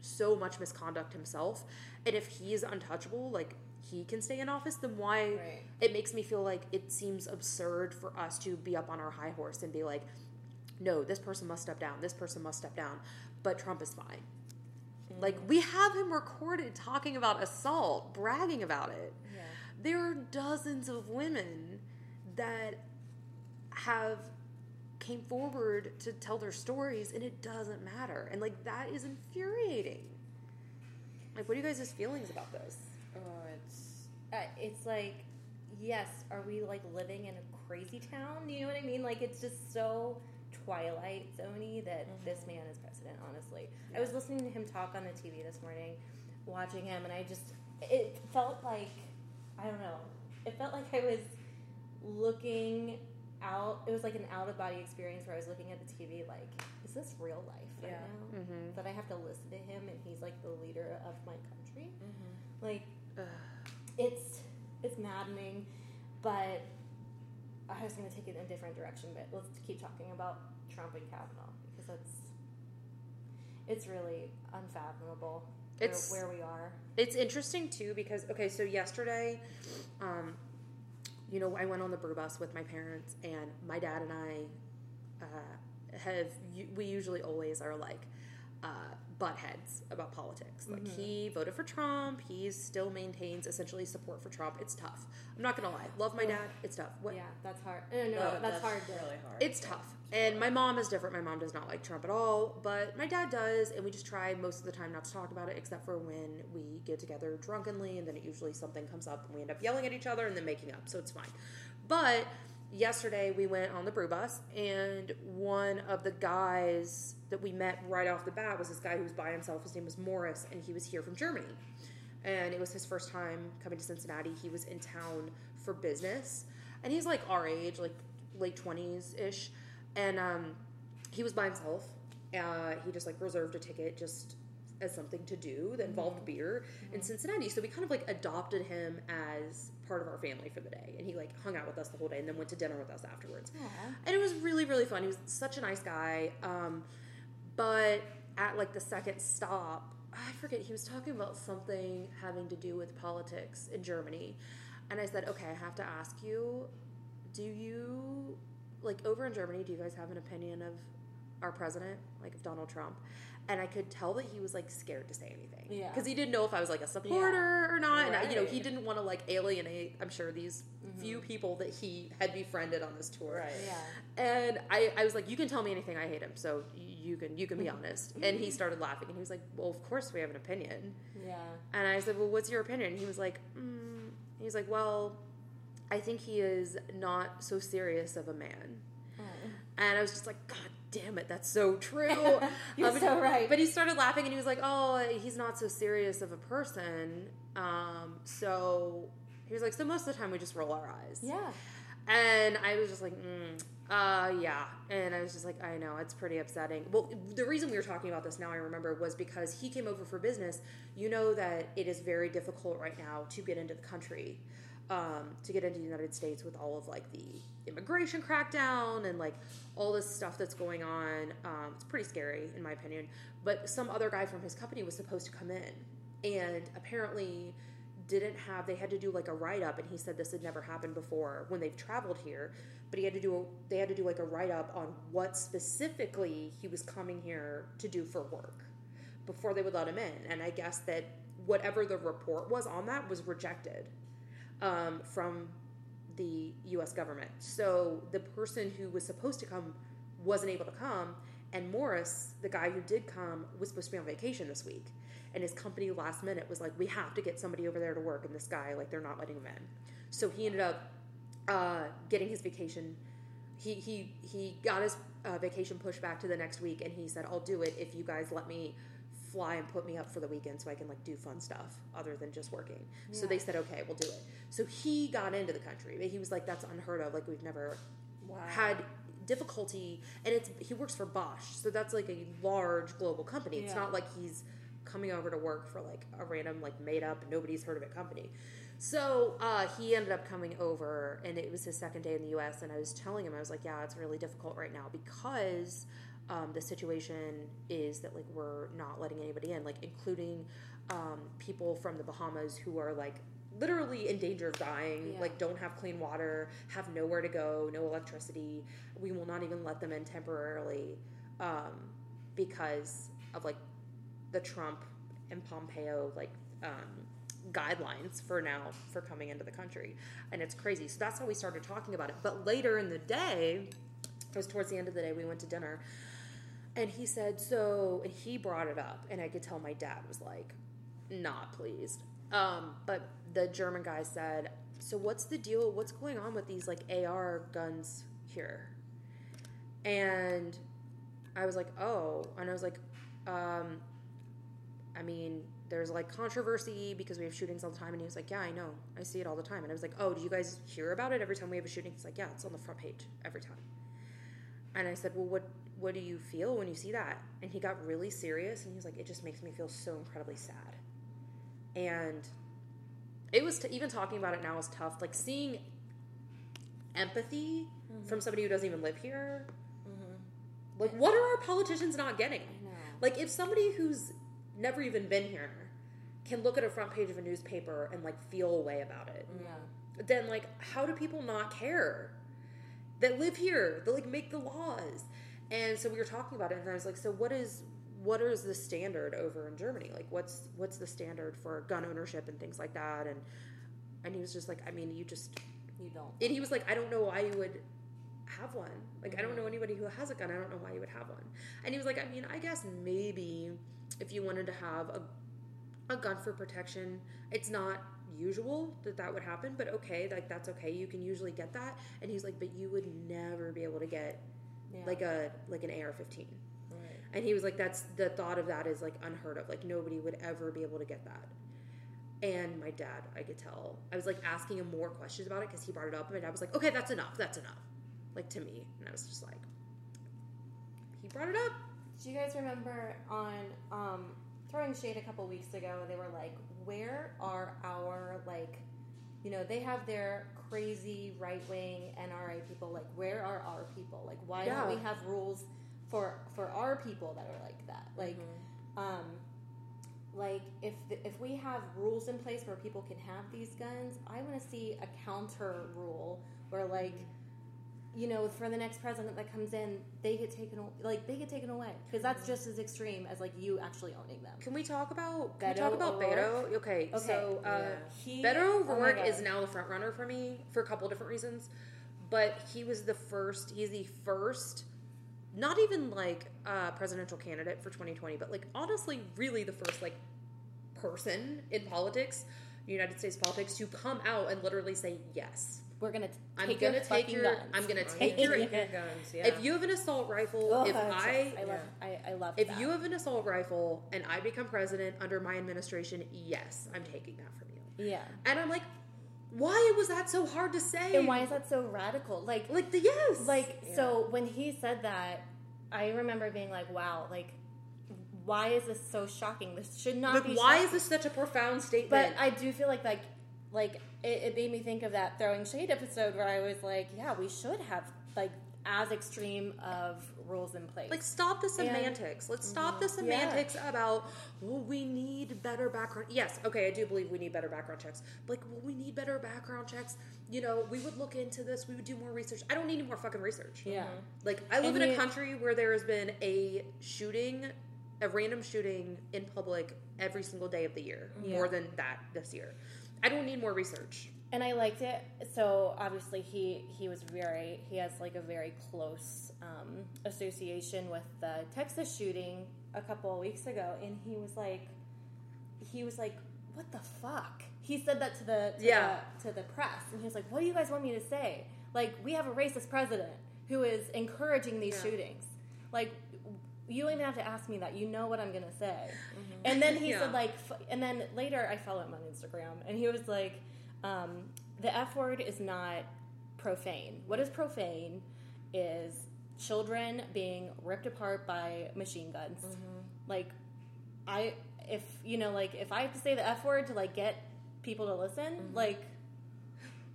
so much misconduct himself, and if he's untouchable, like he can stay in office, then why? Right. It makes me feel like it seems absurd for us to be up on our high horse and be like, no, this person must step down, this person must step down, but Trump is fine. Mm. Like we have him recorded talking about assault, bragging about it. Yeah. There are dozens of women that have came forward to tell their stories and it doesn't matter. And like that is infuriating. Like what are you guys' feelings about this? It's uh, it's like, yes, are we like living in a crazy town? You know what I mean? Like it's just so twilight zony that this man is president. Honestly, I was listening to him talk on the TV this morning, watching him, and I just it felt like I don't know. It felt like I was looking out. It was like an out of body experience where I was looking at the TV, like, is this real life right Yeah. now? Mm-hmm. That I have to listen to him, and he's like the leader of my country. Mm-hmm. Like, it's it's maddening, but I was going to take it in a different direction. But let's keep talking about Trump and Kavanaugh because that's it's really unfathomable where, It's- where we are. It's interesting too because okay, so yesterday, um, you know, I went on the brew bus with my parents, and my dad and I uh, have we usually always are like uh, butt heads about politics. Like he voted for Trump, he still maintains essentially support for Trump. It's tough. I'm not gonna lie, love my dad. It's tough. What, Yeah, that's hard. No, no, No, that's, hard. Really hard. It's tough. And my mom is different. My mom does not like Trump at all, but my dad does, and we just try most of the time not to talk about it, except for when we get together drunkenly, and then it usually something comes up, and we end up yelling at each other and then making up, so it's fine. But yesterday we went on the brew bus, and one of the guys that we met right off the bat was this guy who was by himself. His name was Morris, and he was here from Germany. And it was his first time coming to Cincinnati. He was in town for business, and he's like our age, like late 20s ish and um, he was by himself. Uh, he just like reserved a ticket just as something to do that involved beer in Cincinnati. So we kind of like adopted him as part of our family for the day, and he like hung out with us the whole day, and then went to dinner with us afterwards. And it was really really fun. He was such a nice guy. Um, but at like the second stop, I forget he was talking about something having to do with politics in Germany, and I said, okay, I have to ask you, do you like over in Germany? Do you guys have an opinion of our president, like of Donald Trump? And I could tell that he was like scared to say anything, Yeah. because he didn't know if I was like a supporter or not, and I, you know he didn't want to like alienate. I'm sure these mm-hmm. few people that he had befriended on this tour, Right. Yeah. and I, I was like, you can tell me anything. I hate him, so you can you can be mm-hmm. honest. Mm-hmm. And he started laughing, and he was like, well, of course we have an opinion. Yeah. And I said, well, what's your opinion? And he was like, mm. he's like, well, I think he is not so serious of a man. Oh. And I was just like, God damn it, that's so true. *laughs* You're but, so right. But he started laughing, and he was like, oh, he's not so serious of a person. Um, so He was like, so most of the time we just roll our eyes. Yeah. And I was just like, mm, uh, yeah. And I was just like, I know, it's pretty upsetting. Well, the reason we were talking about this now, I remember, was because he came over for business. You know that it is very difficult right now to get into the country, um, to get into the United States with all of like the immigration crackdown and like all this stuff that's going on. Um, it's pretty scary, in my opinion. But some other guy from his company was supposed to come in, and apparently didn't have they had to do like a write up and he said this had never happened before when they've traveled here but he had to do a, they had to do like a write up on what specifically he was coming here to do for work before they would let him in and i guess that whatever the report was on that was rejected um, from the us government. So the person who was supposed to come wasn't able to come and morris the guy who did come was supposed to be on vacation this week. And his company last minute was like we have to get somebody over there to work and this guy like they're not letting him in. So he ended up uh, getting his vacation. He he he got his uh, vacation pushed back to the next week and he said i'll do it if you guys let me fly and put me up for the weekend so i can like do fun stuff other than just working. So they said okay we'll do it. So he got into the country but he was like that's unheard of. Like we've never Wow. had difficulty. And it's he works for Bosch so that's like a large global company. It's Yeah. not like he's coming over to work for like a random like made up nobody's heard of it company. So uh, he ended up coming over and it was his second day in the us and i was telling him i was like yeah it's really difficult right now because um, the situation is that like we're not letting anybody in like including um, people from the bahamas who are like literally in danger of dying Yeah. like don't have clean water have nowhere to go no electricity. We will not even let them in temporarily um, because of like the trump and pompeo like um, guidelines for now for coming into the country. And it's crazy. So that's how we started talking about it. But later in the day it was towards the end of the day we went to dinner and he said so and he brought it up and i could tell my dad was like not pleased um, but the german guy said so what's the deal what's going on with these like ar guns here and i was like oh and i was like um, I mean, there's like controversy because we have shootings all the time. And he was like, Yeah, I know. I see it all the time. And I was like, Oh, do you guys hear about it every time we have a shooting? He's like, Yeah, it's on the front page every time. And I said, Well, what what do you feel when you see that? And he got really serious and he was like, It just makes me feel so incredibly sad. And it was t- even talking about it now is tough. Like seeing empathy mm-hmm. from somebody who doesn't even live here. Mm-hmm. Like, what are our politicians not getting? Like if somebody who's never even been here can look at a front page of a newspaper and like feel a way about it, Yeah. then like how do people not care that live here? That like make the laws. And so we were talking about it, and I was like, so what is what is the standard over in Germany? Like what's what's the standard for gun ownership and things like that? And and he was just like, I mean, you just You don't. and he was like, I don't know why you would have one. Like, I don't know anybody who has a gun. I don't know why you would have one. And he was like, I mean, I guess maybe if you wanted to have a, a gun for protection, it's not usual that that would happen, but okay, like that's okay. You can usually get that. And he's like, but you would never be able to get Yeah. like a like an AR-15. Right. And he was like, that's the thought of that is like unheard of. Like nobody would ever be able to get that. And my dad, I could tell, I was like asking him more questions about it because he brought it up. And my dad was like, okay, that's enough. That's enough. Like to me. And I was just like, he brought it up. Do you guys remember on um, throwing shade a couple weeks ago? They were like, "Where are our like, you know, they have their crazy right wing NRA people. Like, where are our people? Like, why don't we have rules for for our people that are like that? Like, um, like if the, if we have rules in place where people can have these guns, I want to see a counter rule where like." You know, for the next president that comes in, they get taken like they get taken away because that's just as extreme as like you actually owning them. Can we talk about can we Beto talk about Beto? Okay, Okay, so uh, yeah. He Beto oh O'Rourke God. is now the front runner for me for a couple different reasons. But he was the first, he's the first, not even like uh, presidential candidate for 2020, but like honestly, really the first like person in politics, United States politics, to come out and literally say yes. We're gonna t- I'm take gonna your take fucking your, guns. I'm gonna Oh, *laughs* take your. take your guns. Yeah. If you have an assault rifle, Ugh, if it's- I I love, I, I love. if that. you have an assault rifle and I become president under my administration, yes, I'm taking that from you. yeah, And I'm like, why was that so hard to say? And why is that so radical? Like, like the yes, like so when he said that, I remember being like, wow, like, why is this so shocking? This should not like be. why shocking. is this such a profound statement? But? I do feel like like like it, it made me think of that throwing shade episode where I was like, yeah, we should have like as extreme of rules in place. like stop the And- semantics. Let's stop the Mm-hmm. Yeah. semantics about well, we need better background. Yes, okay, I do believe we need better background checks. But like, well, we need better background checks. You know, we would look into this. We would do more research. I don't need any more fucking research. yeah. Like I live And in a country where there has been a shooting, a random shooting in public every single day of the year. More than that this year. I don't need more research. and I liked it. So obviously he he was very he has like a very close um, association with the Texas shooting a couple of weeks ago, and he was like, he was like, what the fuck? He said that to the to, Yeah. the, to the press, and he was like, what do you guys want me to say? Like we have a racist president who is encouraging these Yeah. shootings. Like you don't even have to ask me that. You know what I'm gonna say. And then he Yeah. said like, f- and then later I follow him on Instagram, and he was like, um, the F word is not profane. What is profane is children being ripped apart by machine guns. Like, I if you know like if I have to say the F word to like get people to listen, like,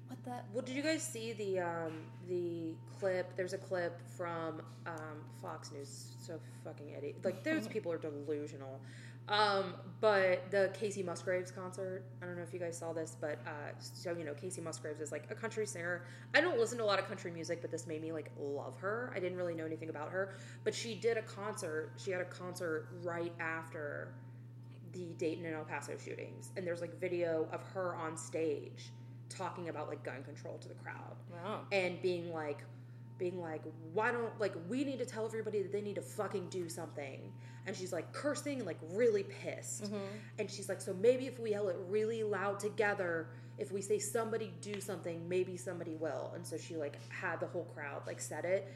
what the Well, did you guys see the um, the clip? There's a clip from um, Fox News. So fucking idiot. Like those *laughs* people are delusional. Um, but the Kacey Musgraves concert. I don't know if you guys saw this, but uh, so you know Kacey Musgraves is like a country singer. I don't listen to a lot of country music, but this made me like love her. I didn't really know anything about her, but she did a concert. She had a concert right after the Dayton and El Paso shootings, and there's like video of her on stage talking about like gun control to the crowd wow. and being like being like why don't like we need to tell everybody that they need to fucking do something. And she's like cursing and like really pissed. Mm-hmm. And she's like so maybe if we yell it really loud together if we say somebody do something maybe somebody will. And so she like had the whole crowd like said it.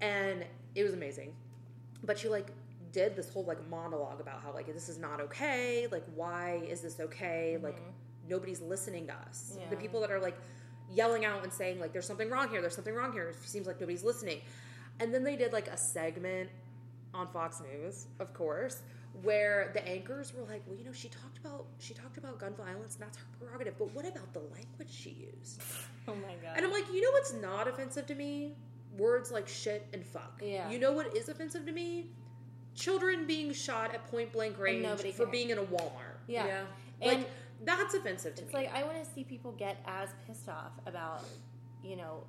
And it was amazing. But she like did this whole like monologue about how like this is not okay. Like why is this okay? Like mm-hmm. nobody's listening to us. The people that are like yelling out and saying like there's something wrong here there's something wrong here it seems like nobody's listening and then they did like a segment on fox news of course where the anchors were like well you know she talked about she talked about gun violence and that's her prerogative but what about the language she used *laughs* Oh my god. and I'm like, you know what's not offensive to me? Words like shit and fuck. Yeah. You know what is offensive to me? Children being shot at point blank range for being in a Walmart. yeah. Yeah. Like And that's offensive to It's me. It's like I want to see people get as pissed off about, you know,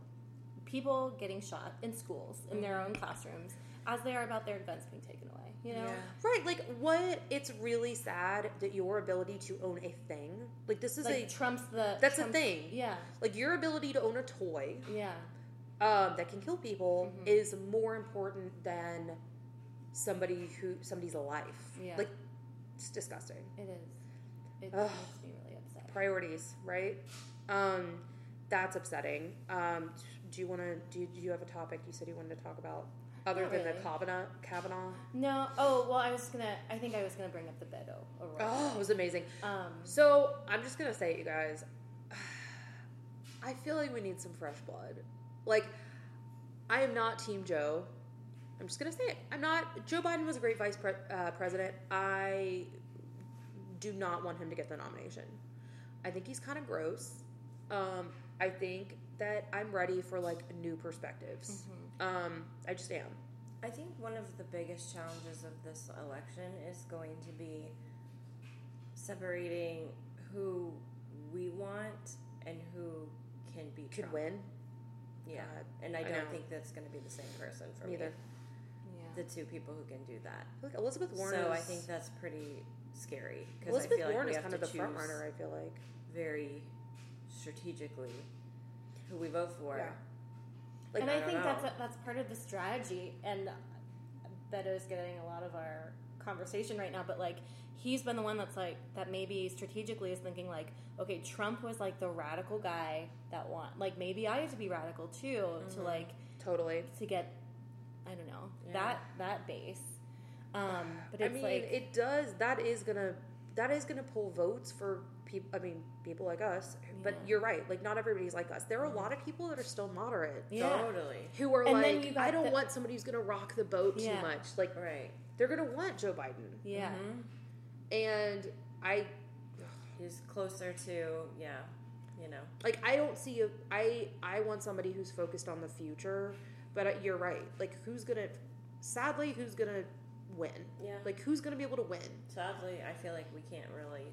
people getting shot in schools in their own classrooms as they are about their guns being taken away. You know, Yeah. right, like what it's really sad that your ability to own a thing, like this is like a trumps the that's a thing. Yeah, like your ability to own a toy yeah, um, that can kill people Mm-hmm. is more important than somebody who somebody's life. Yeah. Like it's disgusting. it is. It Ugh. makes me really upset. priorities, right? Um, that's upsetting. Um, do you want to? Do you, do you have a topic you said you wanted to talk about other Not than the. Kavanaugh? Kavanaugh. No. Oh well, I was gonna. I think I was gonna bring up the Beto. O'Rourke. Oh, it was amazing. Um. So I'm just gonna say it, you guys. *sighs* I feel like we need some fresh blood. Like, I am not Team Joe. I'm just gonna say it. I'm not. Joe Biden was a great vice pre- uh, president. I do not want him to get the nomination. I think he's kind of gross. Um, I think that I'm ready for like new perspectives. Um, I just am. I think one of the biggest challenges of this election is going to be separating who we want and who can be Could Trump. win. Yeah, God, and I I don't know. think that's going to be the same person for Neither. me. Yeah. The two people who can do that. Like Elizabeth Warren. so I think that's pretty scary because I Elizabeth feel like Warren we is have kind to of the choose front runner. I feel like. very strategically who we vote for. Yeah. Like, and I I, think know. that's a, that's part of the strategy. And Beto's getting a lot of our conversation right now, but like he's been the one that's like that maybe strategically is thinking like, okay, Trump was like the radical guy that want like maybe I have to be radical too to mm-hmm. like Totally. to get I don't know Yeah. that that base. Um, but I mean, like it does. That is gonna that is going to pull votes for people. I mean, people like us. But you're right. Like, not everybody's like us. There are a lot of people that are still moderate. Yeah. Totally. Who are And like, I don't the- want somebody who's going to rock the boat Yeah. too much. Like, Right. they're going to want Joe Biden. Yeah. Mhm. And I, He's closer to yeah, you know. like, I don't see a, I, I want somebody who's focused on the future. But uh, you're right. Like, who's going to, sadly, who's going to win? Yeah. Like, who's going to be able to win? Sadly, I feel like we can't really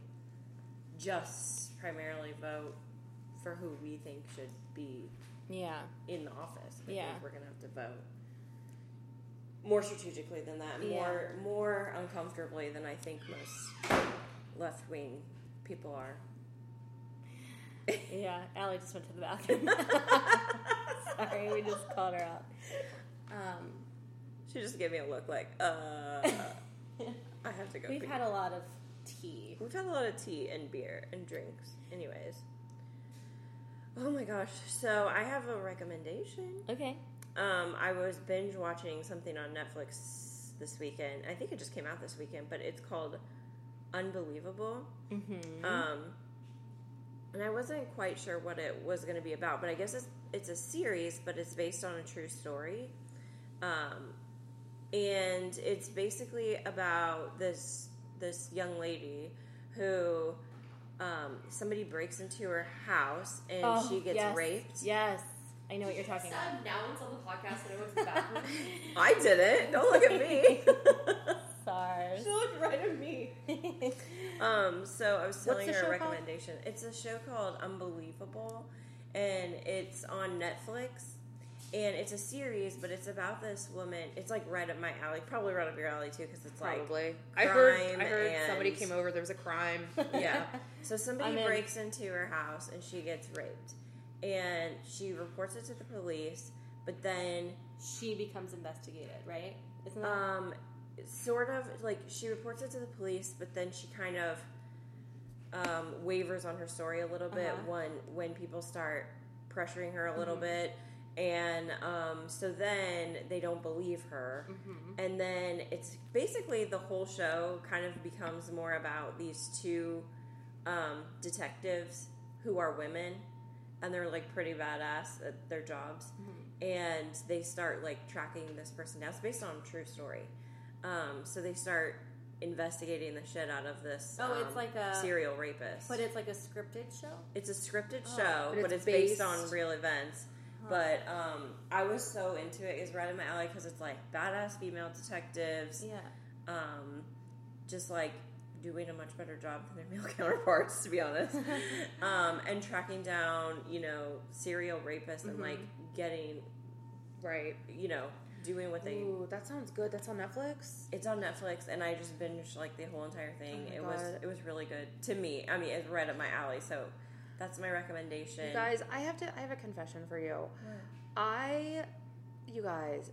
just primarily vote for who we think should be Yeah. in the office. I Yeah. think we're gonna have to vote more strategically than that, Yeah. more more uncomfortably than I think most left wing people are. Yeah. *laughs* Allie just went to the bathroom. *laughs* Sorry, we just called her out. Um, She just gave me a look like, uh, *laughs* I have to go. we've pee. had a lot of tea. We've had a lot of tea and beer and drinks. Anyways. Oh my gosh. So I have a recommendation. Okay. Um, I was binge watching something on Netflix this weekend. I think it just came out this weekend, but it's called Unbelievable. Mm-hmm. Um, and I wasn't quite sure what it was going to be about, but I guess it's it's a series, but it's based on a true story. Um, and it's basically about this this young lady who um, somebody breaks into her house and she gets Oh, yes. raped. Yes. I know what you're talking about. now it's on the podcast and I went to the bathroom. I did it. Don't look at me. *laughs* Sorry. she looked right at me. *laughs* Um, so I was telling the her a show called? recommendation. It's a show called Unbelievable, and it's on Netflix. And it's a series, but it's about this woman. It's like right up my alley, probably right up your alley too, because it's like Probably. I heard. I crime heard somebody came over. There was a crime. *laughs* yeah. So somebody in. breaks into her house and she gets raped, and she reports it to the police. But then she becomes investigated, right? Isn't that? Um, sort of like she reports it to the police, but then she kind of um, wavers on her story a little bit Uh-huh. when when people start pressuring her a little Mm-hmm. bit, and um, so then they don't believe her, Mm-hmm. and then it's basically the whole show kind of becomes more about these two um, detectives who are women. And they're like pretty badass at their jobs, Mm-hmm. and they start like tracking this person down. It's based on a true story. Um, so they start investigating the shit out of this. Oh, it's um, like a- serial rapist. but it's like a scripted show. it's a scripted Oh. show, But but, it's it's, based, based- on real events. But um, I was so into it. It's right in my alley because it's like badass female detectives, Yeah. um, just like doing a much better job than their *laughs* male counterparts, to be honest. *laughs* um, and tracking down, you know, serial rapists and like getting, right. you know, doing what they Ooh, that sounds good. That's on Netflix. It's on Netflix, and I just binged like the whole entire thing. Oh it was it was really good to me. I mean, it's right up my alley, so that's my recommendation. You guys, I have to. I have a confession for you. I, you guys,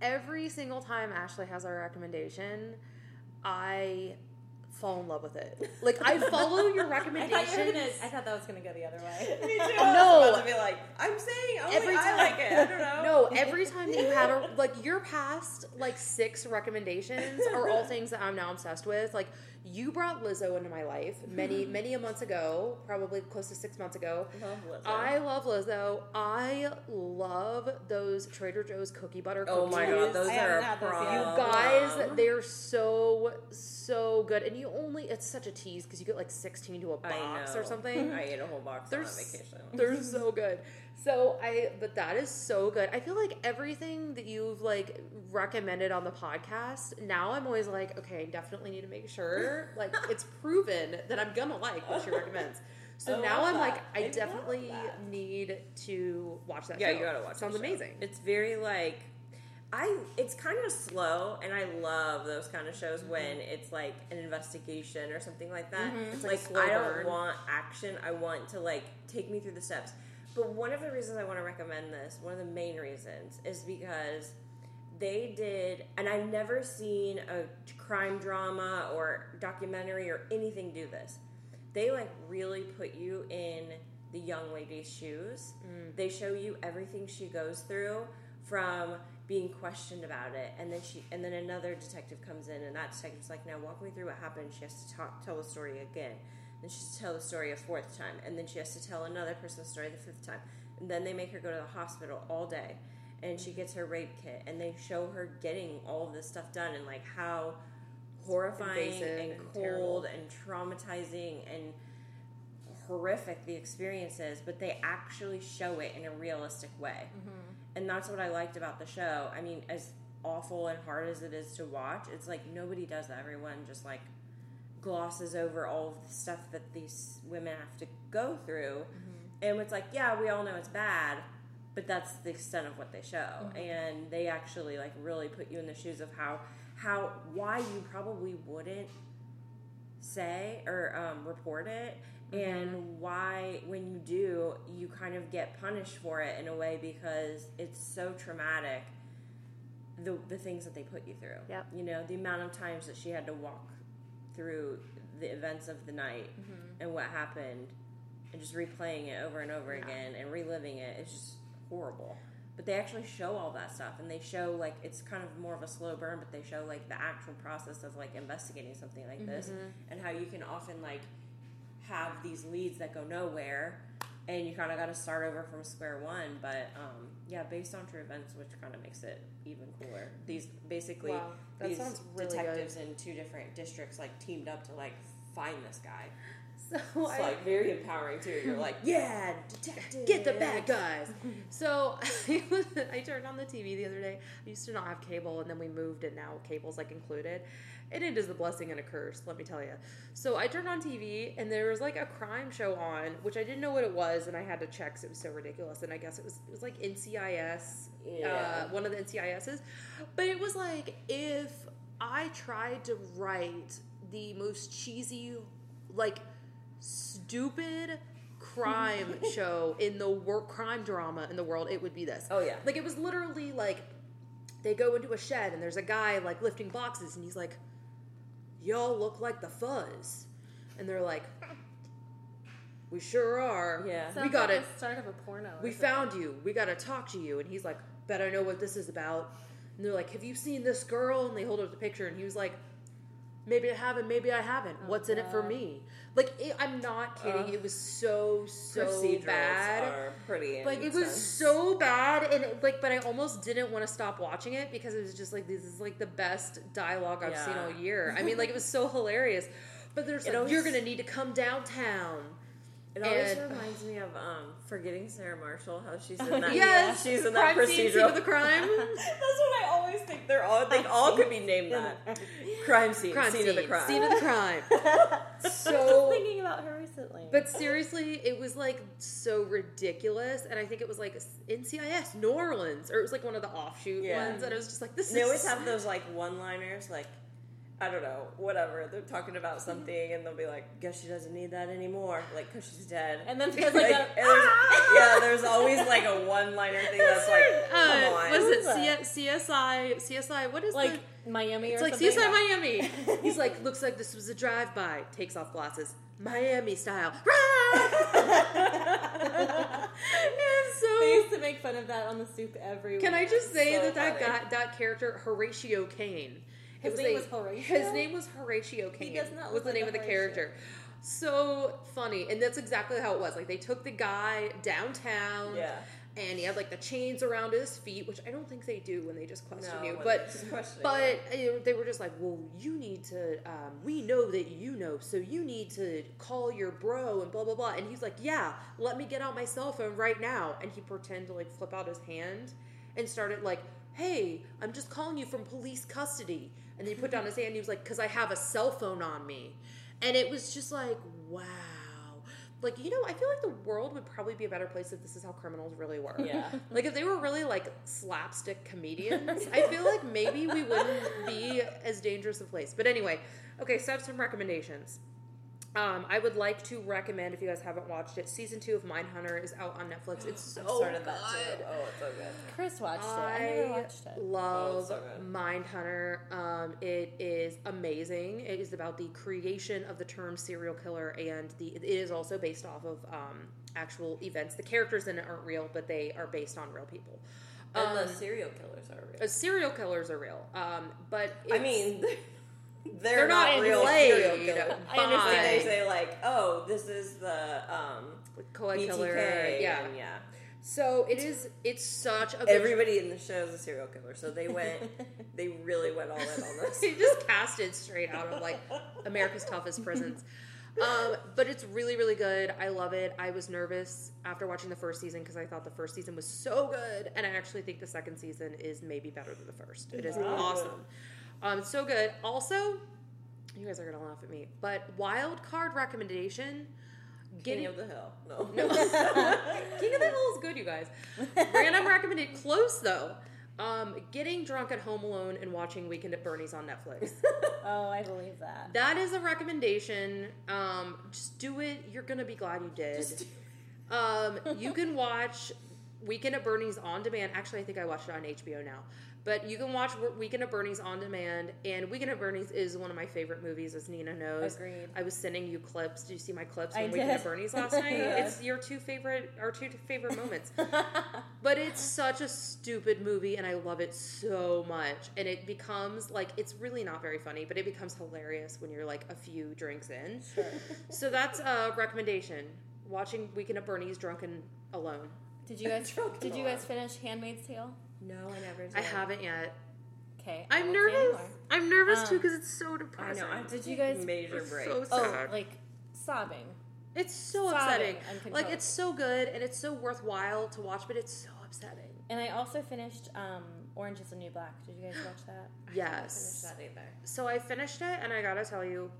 every single time Ashley has a recommendation, I fall in love with it. Like I *laughs* follow your I thought, you gonna, I thought that was going to go the other way. *laughs* me *laughs* too. No. I was about to be like, I'm saying only Every I like it. I don't know. No, every time that you had a like your past like six recommendations are all things that I'm now obsessed with. Like you brought Lizzo into my life many mm-hmm. many a months ago, probably close to six months ago. Love Lizzo. I love Lizzo. I love those Trader Joe's cookie butter oh cookies. my god, those I are haven't a had those yet. problem. You guys, they're so so good, and you only it's such a tease because you get like sixteen to a box or something. *laughs* I ate a whole box They're on s- vacation. They're so good. So I, but that is so good. I feel like everything that you've like recommended on the podcast. Now I'm always like, okay, definitely need to make sure *laughs* like it's proven that I'm gonna like what she recommends. So *laughs* I now I'm like. I I definitely need to watch that. Yeah, show. you gotta watch. Sounds amazing. It's very like, I. It's kind of slow, and I love those kind of shows when it's like an investigation or something like that. Mm-hmm. It's like like I don't want action. I want to like take me through the steps. But one of the reasons I want to recommend this, one of the main reasons, is because they did, and I've never seen a crime drama or documentary or anything do this. They like really put you in the young lady's shoes. Mm. They show you everything she goes through from being questioned about it, and then she and then another detective comes in, and that detective's like, "Now walk me through what happened." She has to talk, tell the story again. Then she has to tell the story a fourth time, and then she has to tell another person's story the fifth time. And then they make her go to the hospital all day, and she gets her rape kit, and they show her getting all of this stuff done, and like how horrifying and, and cold terrible. and traumatizing and horrific the experience is, but they actually show it in a realistic way. Mm-hmm. And that's what I liked about the show. I mean, as awful and hard as it is to watch, it's like nobody does that. Everyone just like glosses over all of the stuff that these women have to go through. Mm-hmm. And it's like, yeah, we all know it's bad, but that's the extent of what they show. Mm-hmm. And they actually like really put you in the shoes of how how why you probably wouldn't say or um, report it mm-hmm. and why when you do you kind of get punished for it in a way because it's so traumatic the, the things that they put you through Yep. you know the amount of times that she had to walk through the events of the night and what happened and just replaying it over and over again and reliving it is just horrible. But they actually show all that stuff and they show like it's kind of more of a slow burn but they show like the actual process of like investigating something like this and how you can often like have these leads that go nowhere and you kind of got to start over from square one but um, yeah based on true events which kind of makes it even cooler these basically Wow, these really detectives in two different districts like teamed up to like find this guy *laughs* So it's I, like very empowering too you're like *laughs* yeah detective get the bad guys. so *laughs* I turned on the TV the other day. I used to not have cable, and then we moved, and now cable's like included. And it is a blessing and a curse, let me tell you. So I turned on TV, and there was like a crime show on, which I didn't know what it was, and I had to check 'cause it was so ridiculous. And I guess it was it was like NCIS, Yeah. uh, one of the NCISs. But it was like if I tried to write the most cheesy, like stupid crime *laughs* show in the world crime drama in the world it would be this Oh, yeah. like it was literally like they go into a shed and there's a guy like lifting boxes and he's like y'all look like the fuzz and they're like we sure are Yeah. we got like it start of a porno. we found you. We got to talk to you. And he's like, bet I know what this is about. And they're like, have you seen this girl? And they hold up the picture, and he was like, maybe I haven't, maybe I haven't. Oh, What's in it for me? Like, it, I'm not kidding. Ugh. it was so so bad. pretty Like it was so bad, and it, like, but I almost didn't want to stop watching it because it was just like this is like the best dialogue I've seen all year. I mean, like it was so hilarious. But there's like, always- you're gonna need to come downtown. It always And- reminds me of um, forgetting Sarah Marshall, how she's *laughs* in that. Yes, she's in that crime scene, scene procedural. of the crime. *laughs* That's what I always think. They're all they *laughs* all could be named that. Crime scene, crime scene, scene, of the crime. scene of the crime. So, thinking about her recently. but seriously, it was like so ridiculous, and I think it was like NCIS New Orleans, or it was like one of the offshoot Yeah. ones, and I was just like, this they is. always have those like one-liners, like I don't know, whatever. They're talking about something, and they'll be like, "Guess she doesn't need that anymore," like because she's dead. And then *laughs* because like, Like, a- and there's, *laughs* yeah, there's always like a one-liner thing that's like, Uh, come on. was it C- CSI? CSI? What is like the? Miami It's or like something. CSI Miami. *laughs* He's like, looks like this was a drive-by. Takes off glasses, Miami style. it's so They used to make fun of that on the soup every Can I just say So that that guy, that character Horatio Caine, His name a- was Horatio? His name was Horatio Caine. does not was look the like name of the Horatio. character. So funny, and that's exactly how it was. Like they took the guy downtown, Yeah. and he had like the chains around his feet, which I don't think they do when they just question No, you. But they but they were just like, well, you need to. Um, we know that you know, so you need to call your bro and blah blah blah. And he's like, yeah, let me get out my cell phone right now. And he pretended to like flip out his hand and started like, hey, I'm just calling you from police custody. And then he put down his hand. and He was like, because I have a cell phone on me. And it was just like, wow. Like, you know, I feel like the world would probably be a better place if this is how criminals really were. Yeah. *laughs* Like, if they were really like slapstick comedians, I feel like *laughs* maybe we wouldn't be as dangerous a place. But anyway, okay, so I have some recommendations. Um, I would like to recommend, if you guys haven't watched it, season two of Mindhunter is out on Netflix. It's so I started that good. too. Oh, it's so good. Chris watched it. I never watched it. love Oh, so good. Mindhunter. Um, it is amazing. It is about the creation of the term serial killer, and the it is also based off of um, actual events. The characters in it aren't real, but they are based on real people. And Um, the serial killers are real. uh, serial killers are real, um, but I mean, *laughs* they're, They're not, not real serial killers. by- I understand they say like, oh, this is the um, co-ed BTK. killer, yeah. and yeah. So it is. It's such a Everybody in the show is a serial killer, so they went. *laughs* they really went all in on this. they just casted straight out of like America's toughest prisons. Um, but it's really, really good. I love it. I was nervous after watching the first season because I thought the first season was so good, and I actually think the second season is maybe better than the first. It is Wow. awesome. Um, it's so good. Also, you guys are gonna laugh at me, but wild card recommendation. King Getting, of the Hill. No. *laughs* no. King of the Hill is good, you guys. Random recommended. Close though. Um, getting drunk at home alone and watching Weekend at Bernie's on Netflix. *laughs* Oh, I believe that. That is a recommendation. Um, just do it. You're gonna be glad you did. um, you *laughs* can watch Weekend at Bernie's on demand. Actually, I think I watched it on HBO now. But you can watch Weekend at Bernie's on demand, and Weekend at Bernie's is one of my favorite movies, as Nina knows. Agreed. I was sending you clips. Did you see my clips I from Weekend at did. Bernie's last night? *laughs* It's your two favorite, our two favorite moments. *laughs* But it's such a stupid movie, and I love it so much. And it becomes like it's really not very funny, but it becomes hilarious when you're like a few drinks in. Sure. *laughs* So that's a recommendation: watching Weekend at Bernie's drunken alone. Did you guys did you guys finish Handmaid's Tale? No, I never. Did. I haven't yet. Okay. I I'm nervous. anymore. I'm nervous too Um, because it's so I depressing. know. Did you guys- major break? so Oh, sad. like sobbing. it's so sobbing upsetting. Like it's so good and it's so worthwhile to watch, but it's so upsetting. And I also finished um, Orange is the New Black. Did you guys watch that? *sighs* Yes. I that either. So I finished it, and I gotta tell you,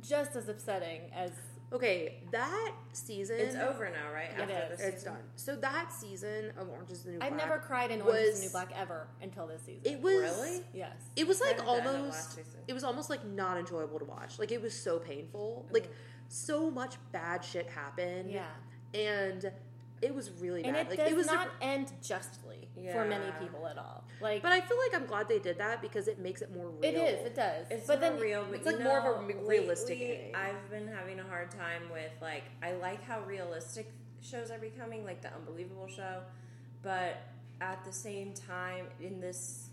Just as upsetting as okay, that season It's over now, right? It After is. this It's done. So that season of Orange is the New Black. I've never cried in Orange is the New Black ever until this season. It was Really? yes. It was like Kinda the end of last almost. It was almost like not enjoyable to watch. Like it was so painful. Mm-hmm. Like so much bad shit happened. Yeah. and it was really And bad. it like does it was. a- not end justly for many people at all. Like but I feel like I'm glad they did that because it makes it more real. it is, it does. It's but more then real, but it's you like more of a realistic lately. I've been having a hard time with like I like how realistic shows are becoming, like the Unbelievable show, but at the same time, in this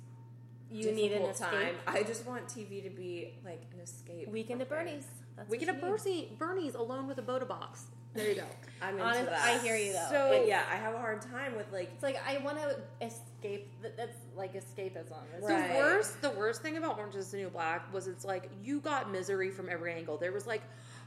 you need an difficult escape. time, I just want TV to be like an escape. Weekend at Bernie's. things. That's We what get a you need. Bernie, Bernie's alone with a Bota box. There you go. I'm into Honest, that. I hear you though. So- But yeah, I have a hard time with like It's like I want to escape. That's like escapism. It's Right. The worst, the worst thing about Orange Is the New Black was it's like you got misery from every angle. There was like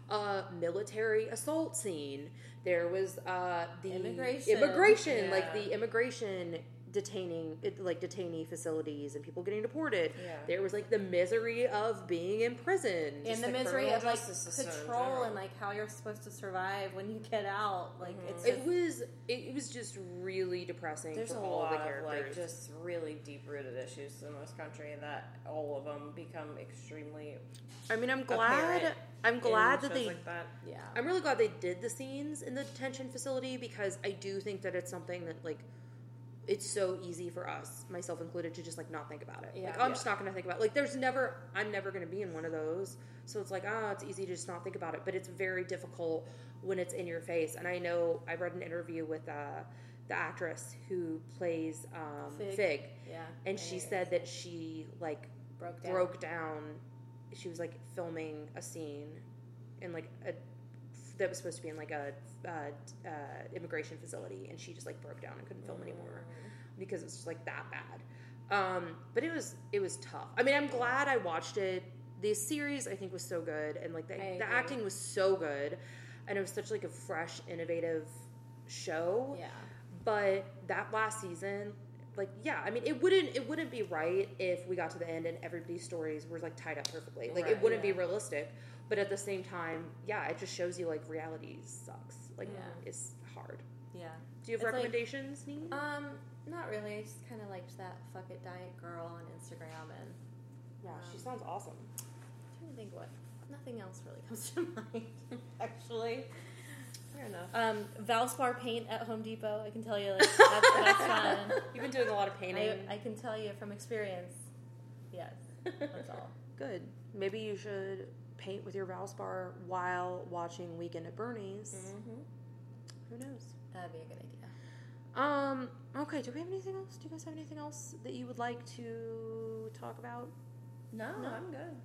a military assault scene. There was uh, the Immigration. immigration, like the immigration detaining, like detainee facilities and people getting deported. Yeah. There was like the misery of being in prison. and the, the misery of like patrol and like how you're supposed to survive when you get out. Like mm-hmm. it's it was, it, was just really depressing there's for a all lot the of characters. like just really deep rooted issues in this country that all of them become extremely I mean, I'm glad. I'm glad that they like that. yeah. I'm really glad they did the scenes in the detention facility because I do think that it's something that like it's so easy for us, myself included, to just like not think about it. Yeah. like oh, I'm Yeah. just not gonna think about it. Like there's never I'm never gonna be in one of those. So it's like, ah, it's easy to just not think about it. But it's very difficult when it's in your face. And I know I read an interview with uh the actress who plays um, Fig. Fig. Yeah. and she said that she like broke down. broke down. She was like filming a scene in like a that was supposed to be in like a uh, uh, immigration facility, and she just like broke down and couldn't film anymore because it was just like that bad. Um, but it was it was tough. I mean, I'm glad I watched it. The series I think was so good, and like the, the acting was so good, and it was such like a fresh, innovative show Yeah. but that last season like yeah i mean it wouldn't it wouldn't be right if we got to the end and everybody's stories were like tied up perfectly like it wouldn't yeah. be realistic but at the same time yeah it just shows you like reality sucks like Yeah. it's hard Yeah. do you have It's like- recommendations Nee? Um, not really. I just kind of liked that fuck it diet girl on Instagram and yeah she um, sounds awesome I'm trying to think what. Nothing else really *laughs* comes to mind. Actually. Fair enough. Um, Valspar paint at Home Depot. I can tell you, like *laughs* that's, that's fun. you've been doing a lot of painting I, I can tell you from experience. Yes, that's all. *laughs* good maybe you should paint with your valspar while watching weekend at bernie's Mm-hmm. who knows That'd be a good idea. Um. Okay. Do we have anything else? Do you guys have anything else that you would like to talk about? No, no. I'm good.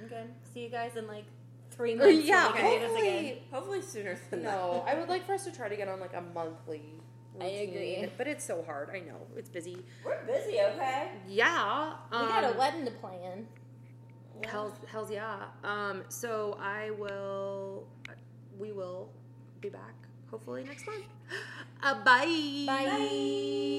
I'm good. See you guys in like three *laughs* months. when yeah, we can do this again. hopefully. Hopefully sooner than that. No, I would like for us to try to get on like a monthly. I agree. But it's so hard. I know it's busy. We're busy, okay? Yeah. we Um, got a wedding to plan. Hell's, hell's yeah. Um. So I will. We will be back hopefully next month. *gasps* Uh, bye. Bye.